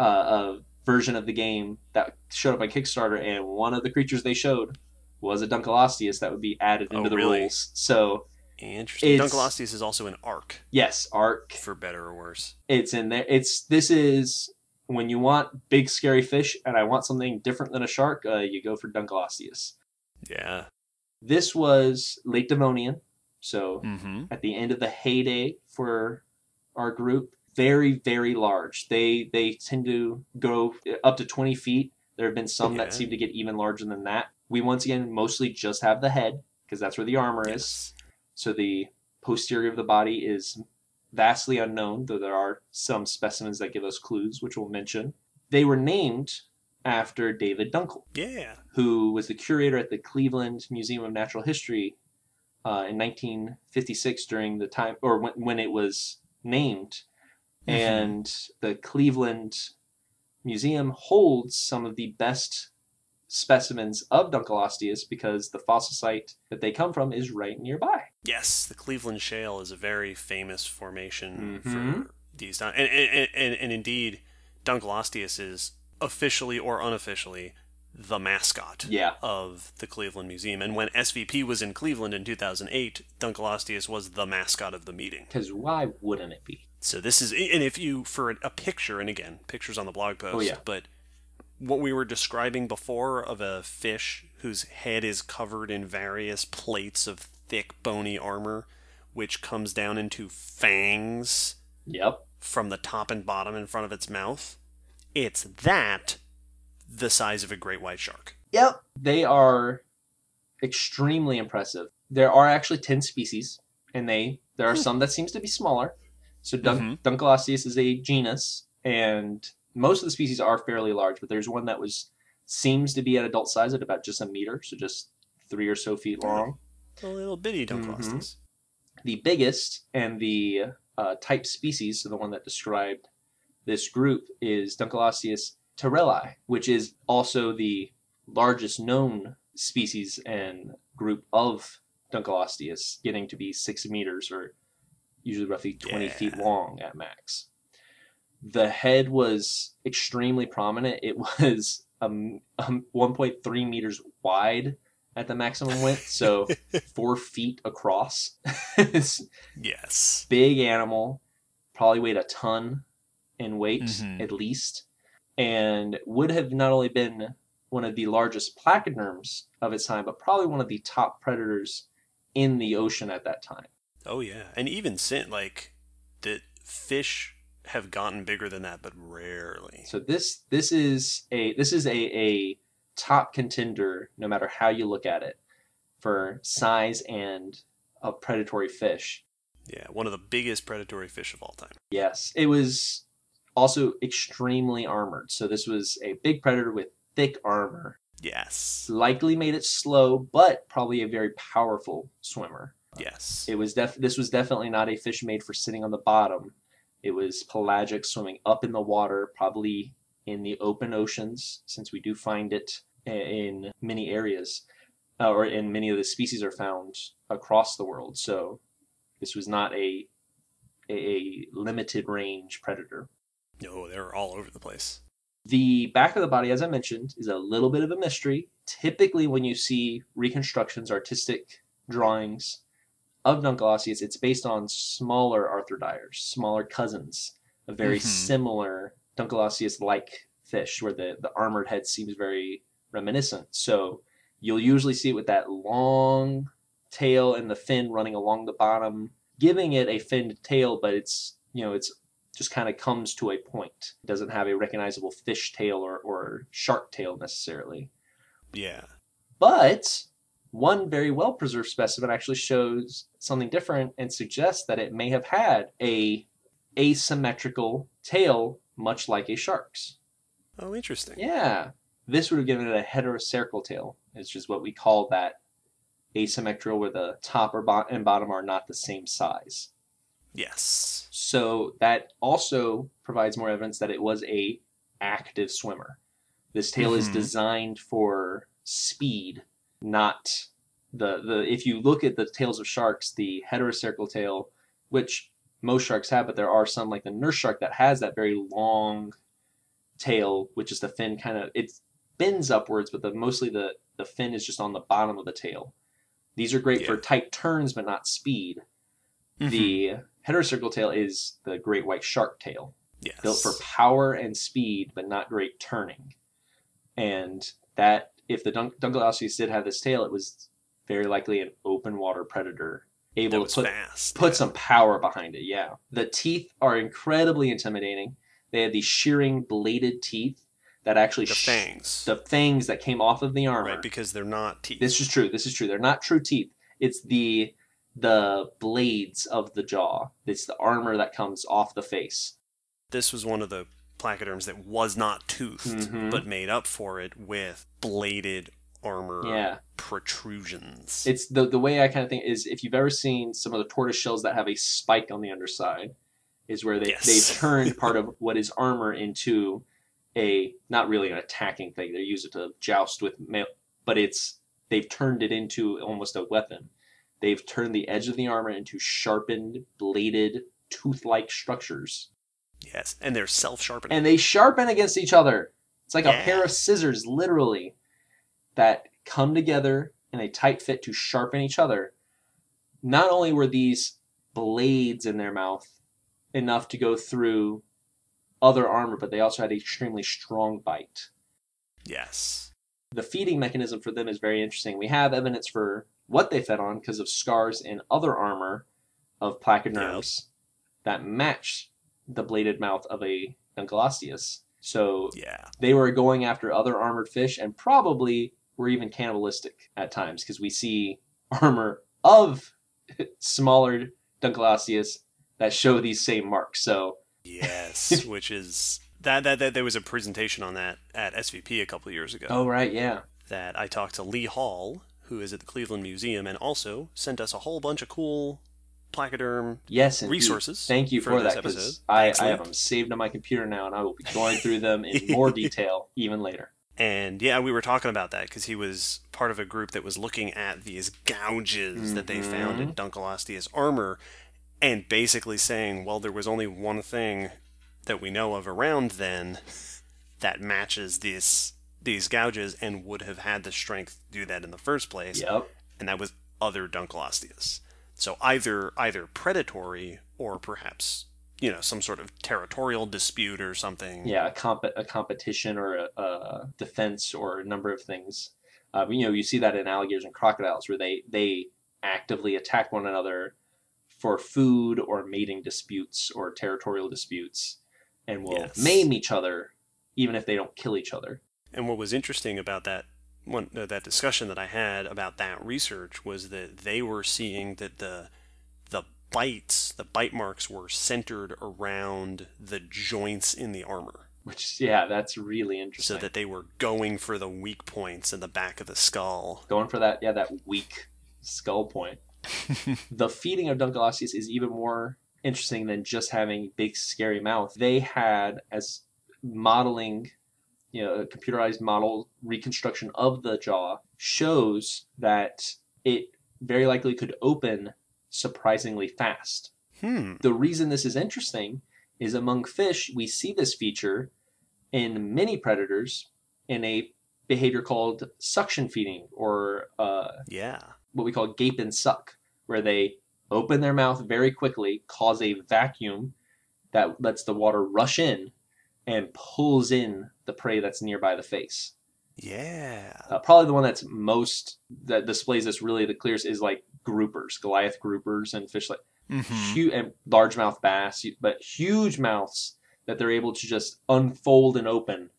uh, uh, version of the game that showed up on Kickstarter, and one of the creatures they showed was a Dunkleosteus that would be added Oh, into the really? rules. So Interesting. it's- Dunkleosteus is also an ARK, yes, ARK for better or worse. it's in there. It's this is when you want big scary fish, and I want something different than a shark. Uh, you go for Dunkleosteus. Yeah. This was late Devonian, so Mm-hmm. at the end of the heyday for our group very very large they they tend to go up to 20 feet there have been some Yeah. that seem to get even larger than that we once again mostly just have the head because that's where the armor is so the posterior of the body is vastly unknown though there are some specimens that give us clues which we'll mention they were named after david dunkle Yeah. who was the curator at the Cleveland Museum of Natural History uh, in 1956 during the time, or when, when it was named. Mhm. And the Cleveland Museum holds some of the best specimens of Dunkleosteus because the fossil site that they come from is right nearby. Yes, the Cleveland Shale is a very famous formation Mhm. for these. And, and, and, and indeed, Dunkleosteus is officially or unofficially the mascot Yeah. of the Cleveland Museum. And when SVP was in Cleveland in 2008, Dunkleosteus was the mascot of the meeting. Because why wouldn't it be? So this is, and if you, for a picture, and again, pictures on the blog post, Oh, yeah. but what we were describing before of a fish whose head is covered in various plates of thick, bony armor, which comes down into fangs Yep. from the top and bottom in front of its mouth. It's that the size of a great white shark. Yep. They are extremely impressive. There are actually 10 species, and they there are hmm. some that seems to be smaller. So Dun- Dunkleosteus is a genus, and most of the species are fairly large, but there's one that was seems to be at adult size at about just a meter, so just three or so feet long. A little bitty Dunkleosteus. The biggest and the uh, type species, so the one that described this group, is Dunkleosteus terrelli, which is also the largest known species and group of Dunkleosteus, getting to be six meters or usually roughly 20 Yeah. feet long at max. The head was extremely prominent. It was um, um, 1.3 meters wide at the maximum width, so four feet across. Yes. big animal, probably weighed a ton in weight Mhm. at least, and would have not only been one of the largest placoderms of its time, but probably one of the top predators in the ocean at that time. Oh yeah, and even since like the fish have gotten bigger than that, but rarely. So this this is a this is a, a top contender no matter how you look at it for size and a predatory fish. Yeah, one of the biggest predatory fish of all time. Yes, it was also extremely armored. So this was a big predator with thick armor. Yes. Likely made it slow, but probably a very powerful swimmer. Yes. It was def- this was definitely not a fish made for sitting on the bottom. It was pelagic, swimming up in the water, probably in the open oceans, since we do find it in many areas, uh, or in many of the species are found across the world. So this was not a a, a limited range predator. No, they're all over the place. The back of the body, as I mentioned, is a little bit of a mystery. Typically, when you see reconstructions, artistic drawings of Dunkleosteus, it's based on smaller arthrodires, smaller cousins, a very Mhm. similar Dunkleosteus-like fish, where the, the armored head seems very reminiscent. So you'll usually see it with that long tail and the fin running along the bottom, giving it a finned tail, but it's you know it's just kind of comes to a point. It doesn't have a recognizable fish tail or, or shark tail necessarily. Yeah. But one very well preserved specimen actually shows something different and suggests that it may have had a asymmetrical tail, much like a shark's. Oh, interesting. Yeah, this would have given it a heterocercal tail, which is what we call that asymmetrical, where the top or bot- and bottom are not the same size. Yes. So that also provides more evidence that it was a active swimmer. This tail is Mhm. designed for speed, not the the. If you look at the tails of sharks, the heterocercal tail, which most sharks have, but there are some like the nurse shark that has that very long tail, which is the fin kind of it bends upwards, but the mostly the the fin is just on the bottom of the tail. These are great for tight turns, but not speed. Mhm. The heterocercal tail is the great white shark tail, yes. built for power and speed, but not great turning. And that, if the Dun- did have this tail, it was very likely an open water predator, able to put, fast. put yeah. some power behind it. Yeah, the teeth are incredibly intimidating. They had these shearing bladed teeth that actually the sh- fangs. the fangs that came off of the armor. Right, because they're not teeth. This is true. This is true. They're not true teeth. It's the the blades of the jaw. It's the armor that comes off the face. this was one of the placoderms that was not toothed, Mhm. but made up for it with bladed armor Yeah. protrusions. It's the the way I kind of think is if you've ever seen some of the tortoise shells that have a spike on the underside, is where they Yes. they've turned part of what is armor into a not really an attacking thing. They use it to joust with male, but it's they've turned it into almost a weapon. They've turned the edge of the armor into sharpened, bladed, tooth-like structures. Yes, and they're self-sharpening. and they sharpen against each other. It's like a pair of scissors, literally. that come together in a tight fit to sharpen each other. Not only were these blades in their mouth enough to go through other armor, but they also had an extremely strong bite. Yes. The feeding mechanism for them is very interesting. We have evidence for what they fed on because of scars in other armor of placoderms that match the bladed mouth of a Dunkleosteus. So Yeah. they were going after other armored fish and probably were even cannibalistic at times because we see armor of smaller Dunkleosteus that show these same marks. So Yes. Which is that, that that there was a presentation on that at SVP a couple years ago. oh right, yeah, That I talked to Lee Hall, who is at the Cleveland Museum, and also sent us a whole bunch of cool placoderm yes, indeed. resources. Thank you for, this that because episode. I, I have them saved on my computer now, and I will be going through them in more detail even later. And yeah, we were talking about that because he was part of a group that was looking at these gouges that they found Mm-hmm. in Dunkleosteus armor and basically saying, well, there was only one thing that we know of around then that matches these these gouges and would have had the strength to do that in the first place, Yep. and that was other Dunkleosteus. So either either predatory or perhaps you know some sort of territorial dispute or something. Yeah, a, comp- a competition or a, a defense or a number of things. Uh, you know, you see that in alligators and crocodiles where they they actively attack one another for food or mating disputes or territorial disputes, and will Yes. maim each other even if they don't kill each other. And what was interesting about that one uh, that discussion that I had about that research was that they were seeing that the the bites, the bite marks were centered around the joints in the armor. Which yeah, that's really interesting. So that they were going for the weak points in the back of the skull. going for that yeah that weak skull point the feeding of Dunkleosteus is even more interesting than just having big scary mouth they had as modeling you know a computerized model reconstruction of the jaw shows that it very likely could open surprisingly fast Hmm. the reason this is interesting is among fish, we see this feature in many predators in a behavior called suction feeding, or uh, Yeah. what we call gape and suck, where they open their mouth very quickly, cause a vacuum that lets the water rush in, and pulls in the prey that's nearby the face. Yeah. Uh, probably the one that's most that displays this really the clearest is like groupers, Goliath groupers, and fish like Mhm. huge and largemouth bass, but huge mouths that they're able to just unfold and open,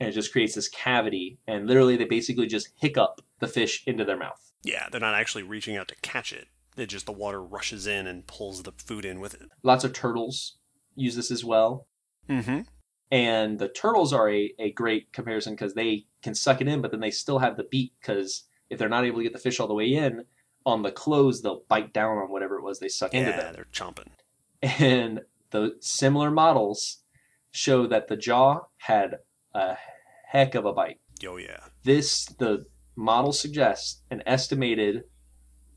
and it just creates this cavity. And literally, they basically just hiccup the fish into their mouth. Yeah, they're not actually reaching out to catch it. It just the water rushes in and pulls the food in with it. Lots of turtles use this as well. Mm-hmm. And the turtles are a, a great comparison because they can suck it in, but then they still have the beak because if they're not able to get the fish all the way in, on the close, they'll bite down on whatever it was they suck into Yeah, them. they're chomping. and the similar models show that the jaw had a heck of a bite. Oh yeah. This the model suggests an estimated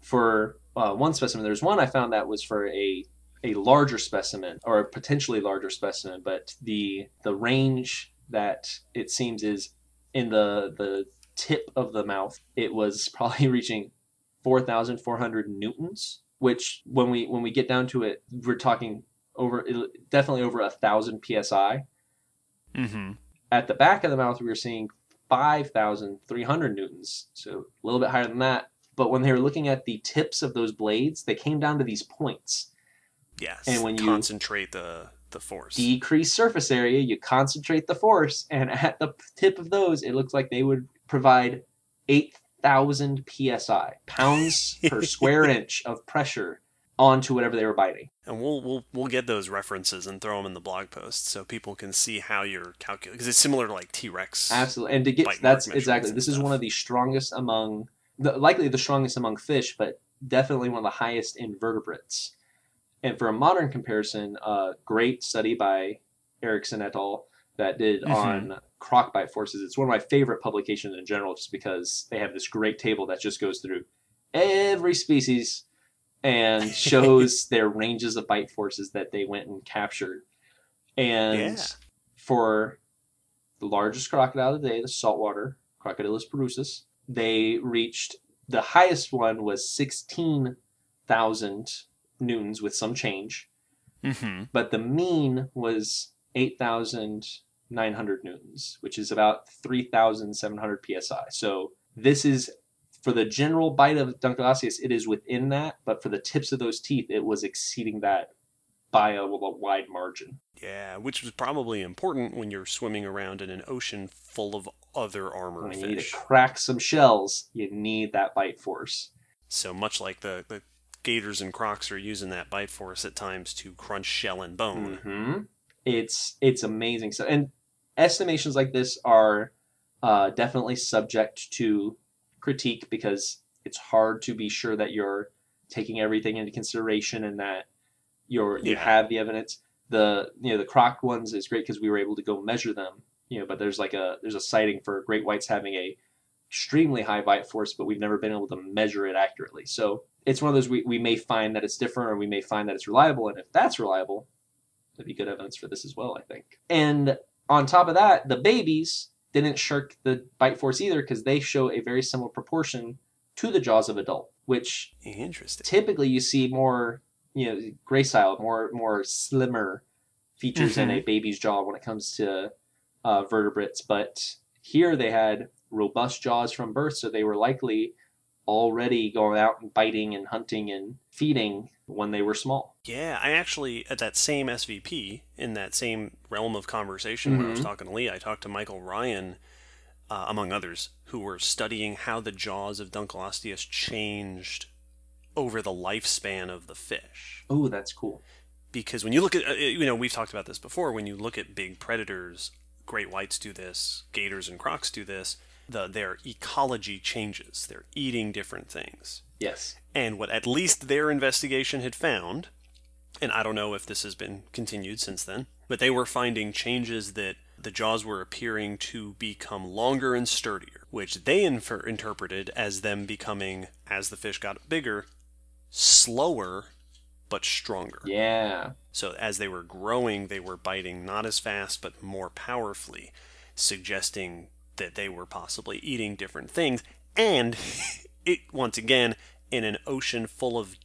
for uh, one specimen. There's one I found that was for a a larger specimen or a potentially larger specimen, but the the range that it seems is in the the tip of the mouth. It was probably reaching 4,400 newtons, which when we when we get down to it, we're talking over definitely over a thousand psi. Mm-hmm. At the back of the mouth, we were seeing 5,300 newtons, so a little bit higher than that. But when they were looking at the tips of those blades, they came down to these points. Yes. And when you- concentrate the the force. Decrease surface area, you concentrate the force, and at the tip of those, it looks like they would provide 8,000 psi, pounds per square inch of pressure onto whatever they were biting. And we'll we'll we'll get those references and throw them in the blog post so people can see how you're calculating because it's similar to like T Rex. Absolutely, and to get that's exactly this is one of the strongest among, the, likely the strongest among fish, but definitely one of the highest in vertebrates. And for a modern comparison, a great study by Erickson et al. that did mm-hmm. on forces. It's one of my favorite publications in general, just because they have this great table that just goes through every species and shows their ranges of bite forces that they went and captured. And yeah. for the largest crocodile of the saltwater Crocodylus porosus, they reached the highest one was 16,000 noons with some change. Mm-hmm. But the mean was 8,900 newtons, which is about 3,700 psi. So this is for the general bite of Dunkleosteus, it is within that, but for the tips of those teeth, it was exceeding that by a, a wide margin. Yeah, which was probably important when you're swimming around in an ocean full of other armored when you fish. You need to crack some shells. You need that bite force. So much like the, the gators and crocs are using that bite force at times to crunch shell and bone. hmm It's it's amazing. So and estimations like this are uh, definitely subject to critique because it's hard to be sure that you're taking everything into consideration and that you're you Yeah. have the evidence. The you know the croc ones is great because we were able to go measure them. You know, but there's like a there's a sighting for great whites having a extremely high bite force, but we've never been able to measure it accurately. So it's one of those we, we may find that it's different or we may find that it's reliable. And if that's reliable, that'd be good evidence for this as well, I think. And on top of that, the babies didn't shirk the bite force either because they show a very similar proportion to the jaws of adult, which Interesting. typically you see more, you know, gracile, more more slimmer features in a baby's jaw when it comes to uh, vertebrates. But here they had robust jaws from birth, so they were likely already going out and biting and hunting and feeding when they were small. Yeah, I actually, at that same SVP, in that same realm of conversation when I was Mhm. talking to Lee, I talked to Michael Ryan, uh, among others, who were studying how the jaws of Dunkleosteus changed over the lifespan of the fish. Oh, that's cool. Because when you look at, uh, you know, we've talked about this before, when you look at big predators, great whites do this, gators and crocs do this, the, their ecology changes. They're eating different things. Yes. And what at least their investigation had found, and I don't know if this has been continued since then, but they were finding changes that the jaws were appearing to become longer and sturdier, which they infer- interpreted as them becoming, as the fish got bigger, slower but stronger. Yeah. So as they were growing, they were biting not as fast but more powerfully, suggesting that they were possibly eating different things. And it once again, in an ocean full of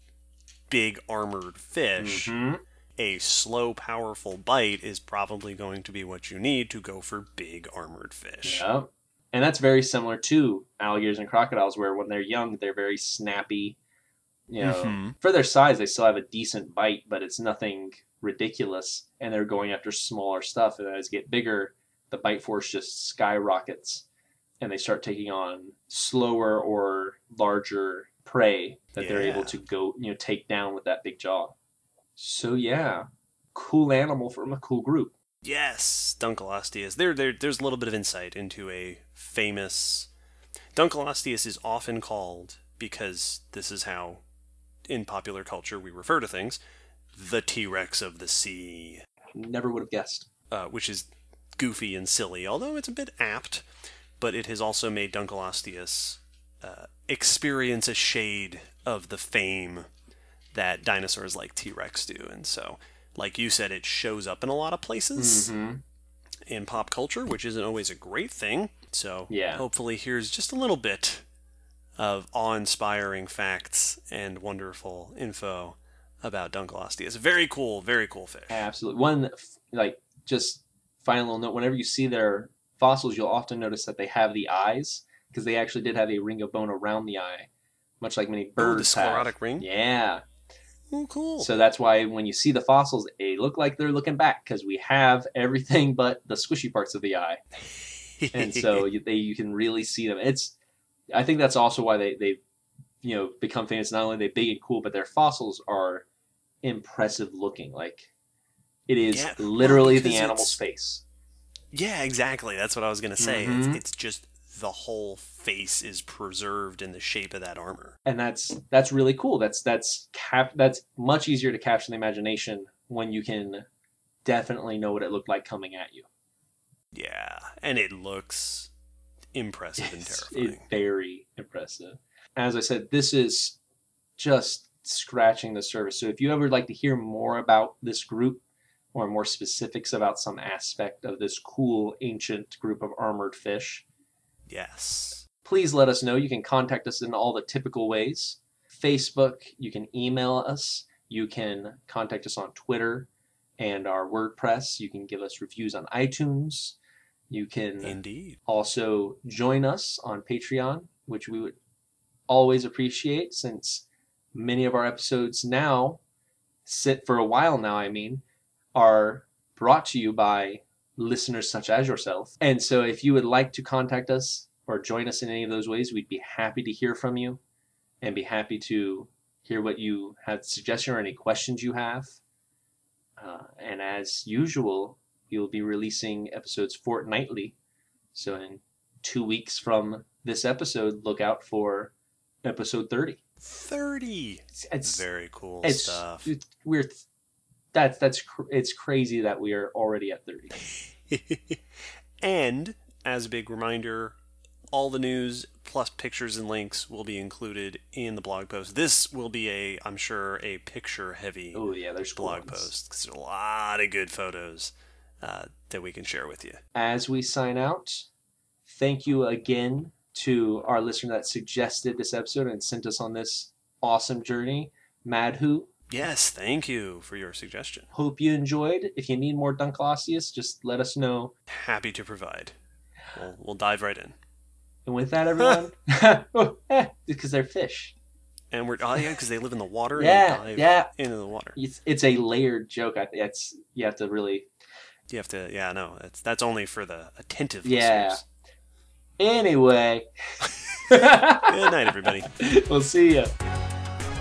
big armored fish, Mhm. a slow, powerful bite is probably going to be what you need to go for big armored fish. Yep. And that's very similar to alligators and crocodiles, where when they're young, they're very snappy. You know, Mhm. for their size, they still have a decent bite, but it's nothing ridiculous. And they're going after smaller stuff. And as they get bigger, the bite force just skyrockets, and they start taking on slower or larger prey that they're able to go, you know, take down with that big jaw. So yeah, cool animal from a cool group. Yes, Dunkleosteus. There, there, there's a little bit of insight into a famous. Dunkleosteus is often called because this is how, in popular culture, we refer to things, the T-Rex of the sea, Never would have guessed. uh, which is goofy and silly, although it's a bit apt. But it has also made Dunkleosteus uh, experience a shade of the fame that dinosaurs like T-Rex do, and so, like you said, it shows up in a lot of places Mm-hmm. in pop culture, which isn't always a great thing. So, Yeah. hopefully, here's just a little bit of awe inspiring facts and wonderful info about Dunkleosteus. Very cool, very cool fish. Absolutely. One, like, just final little note whenever you see their fossils, you'll often notice that they have the eyes because they actually did have a ring of bone around the eye, much like many birds. Oh, the birds have. sclerotic ring? Yeah. Oh, cool. So that's why when you see the fossils, they look like they're looking back because we have everything but the squishy parts of the eye. and so you, they you can really see them. It's I think that's also why they they you know become famous. Not only are they big and cool, but their fossils are impressive looking. Like it is Yeah, literally the animal's face. yeah, exactly. That's what I was going to say. Mhm. It's, it's just the whole face is preserved in the shape of that armor. and that's that's really cool. That's that's cap that's much easier to capture in the imagination when you can definitely know what it looked like coming at you. Yeah, and it looks impressive and terrifying. it's very impressive. As I said, this is just scratching the surface. So if you ever like to hear more about this group or more specifics about some aspect of this cool ancient group of armored fish, Yes. please let us know. You can contact us in all the typical ways Facebook, you can email us, you can contact us on Twitter and our WordPress. You can give us reviews on iTunes. You can Indeed. also join us on Patreon, which we would always appreciate since many of our episodes now sit for a while now, I mean, are brought to you by listeners such as yourself. And so if you would like to contact us or join us in any of those ways, we'd be happy to hear from you and be happy to hear what you have suggestion or any questions you have. Uh, and as usual, we'll be releasing episodes fortnightly. So in two weeks from this episode, look out for episode 30. 30. It's, it's, Very cool it's stuff. it- we're that's that's cr- it's crazy that we are already at 30. and as a big reminder, all the news plus pictures and links will be included in the blog post. This will be a, I'm sure, a picture heavy Oh yeah, there's blog post because there's a lot of good photos uh, that we can share with you. As we sign out, thank you again to our listener that suggested this episode and sent us on this awesome journey, Madhu. Yes, thank you for your suggestion. Hope you enjoyed. If you need more Dunkleosteus, just let us know. Happy to provide. We'll, we'll dive right in. And with that, everyone, oh, eh, because they're fish. And we're, oh yeah, because they live in the water Yeah, and they dive yeah. into the water. It's, it's a layered joke. I It's you have to really. You have to, yeah, no, that's, that's only for the attentive Yeah. listeners. Anyway, Good night, everybody. we'll see you.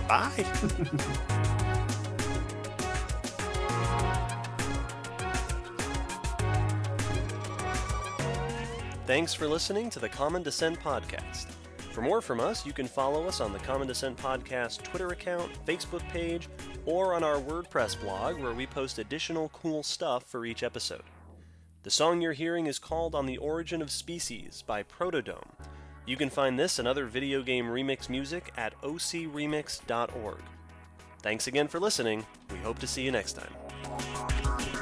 Bye. Thanks for listening to the Common Descent Podcast. For more from us, you can follow us on the Common Descent Podcast Twitter account, Facebook page, or on our WordPress blog where we post additional cool stuff for each episode. The song you're hearing is called On the Origin of Species by Protodome. You can find this and other video game remix music at ocremix.org. Thanks again for listening. We hope to see you next time.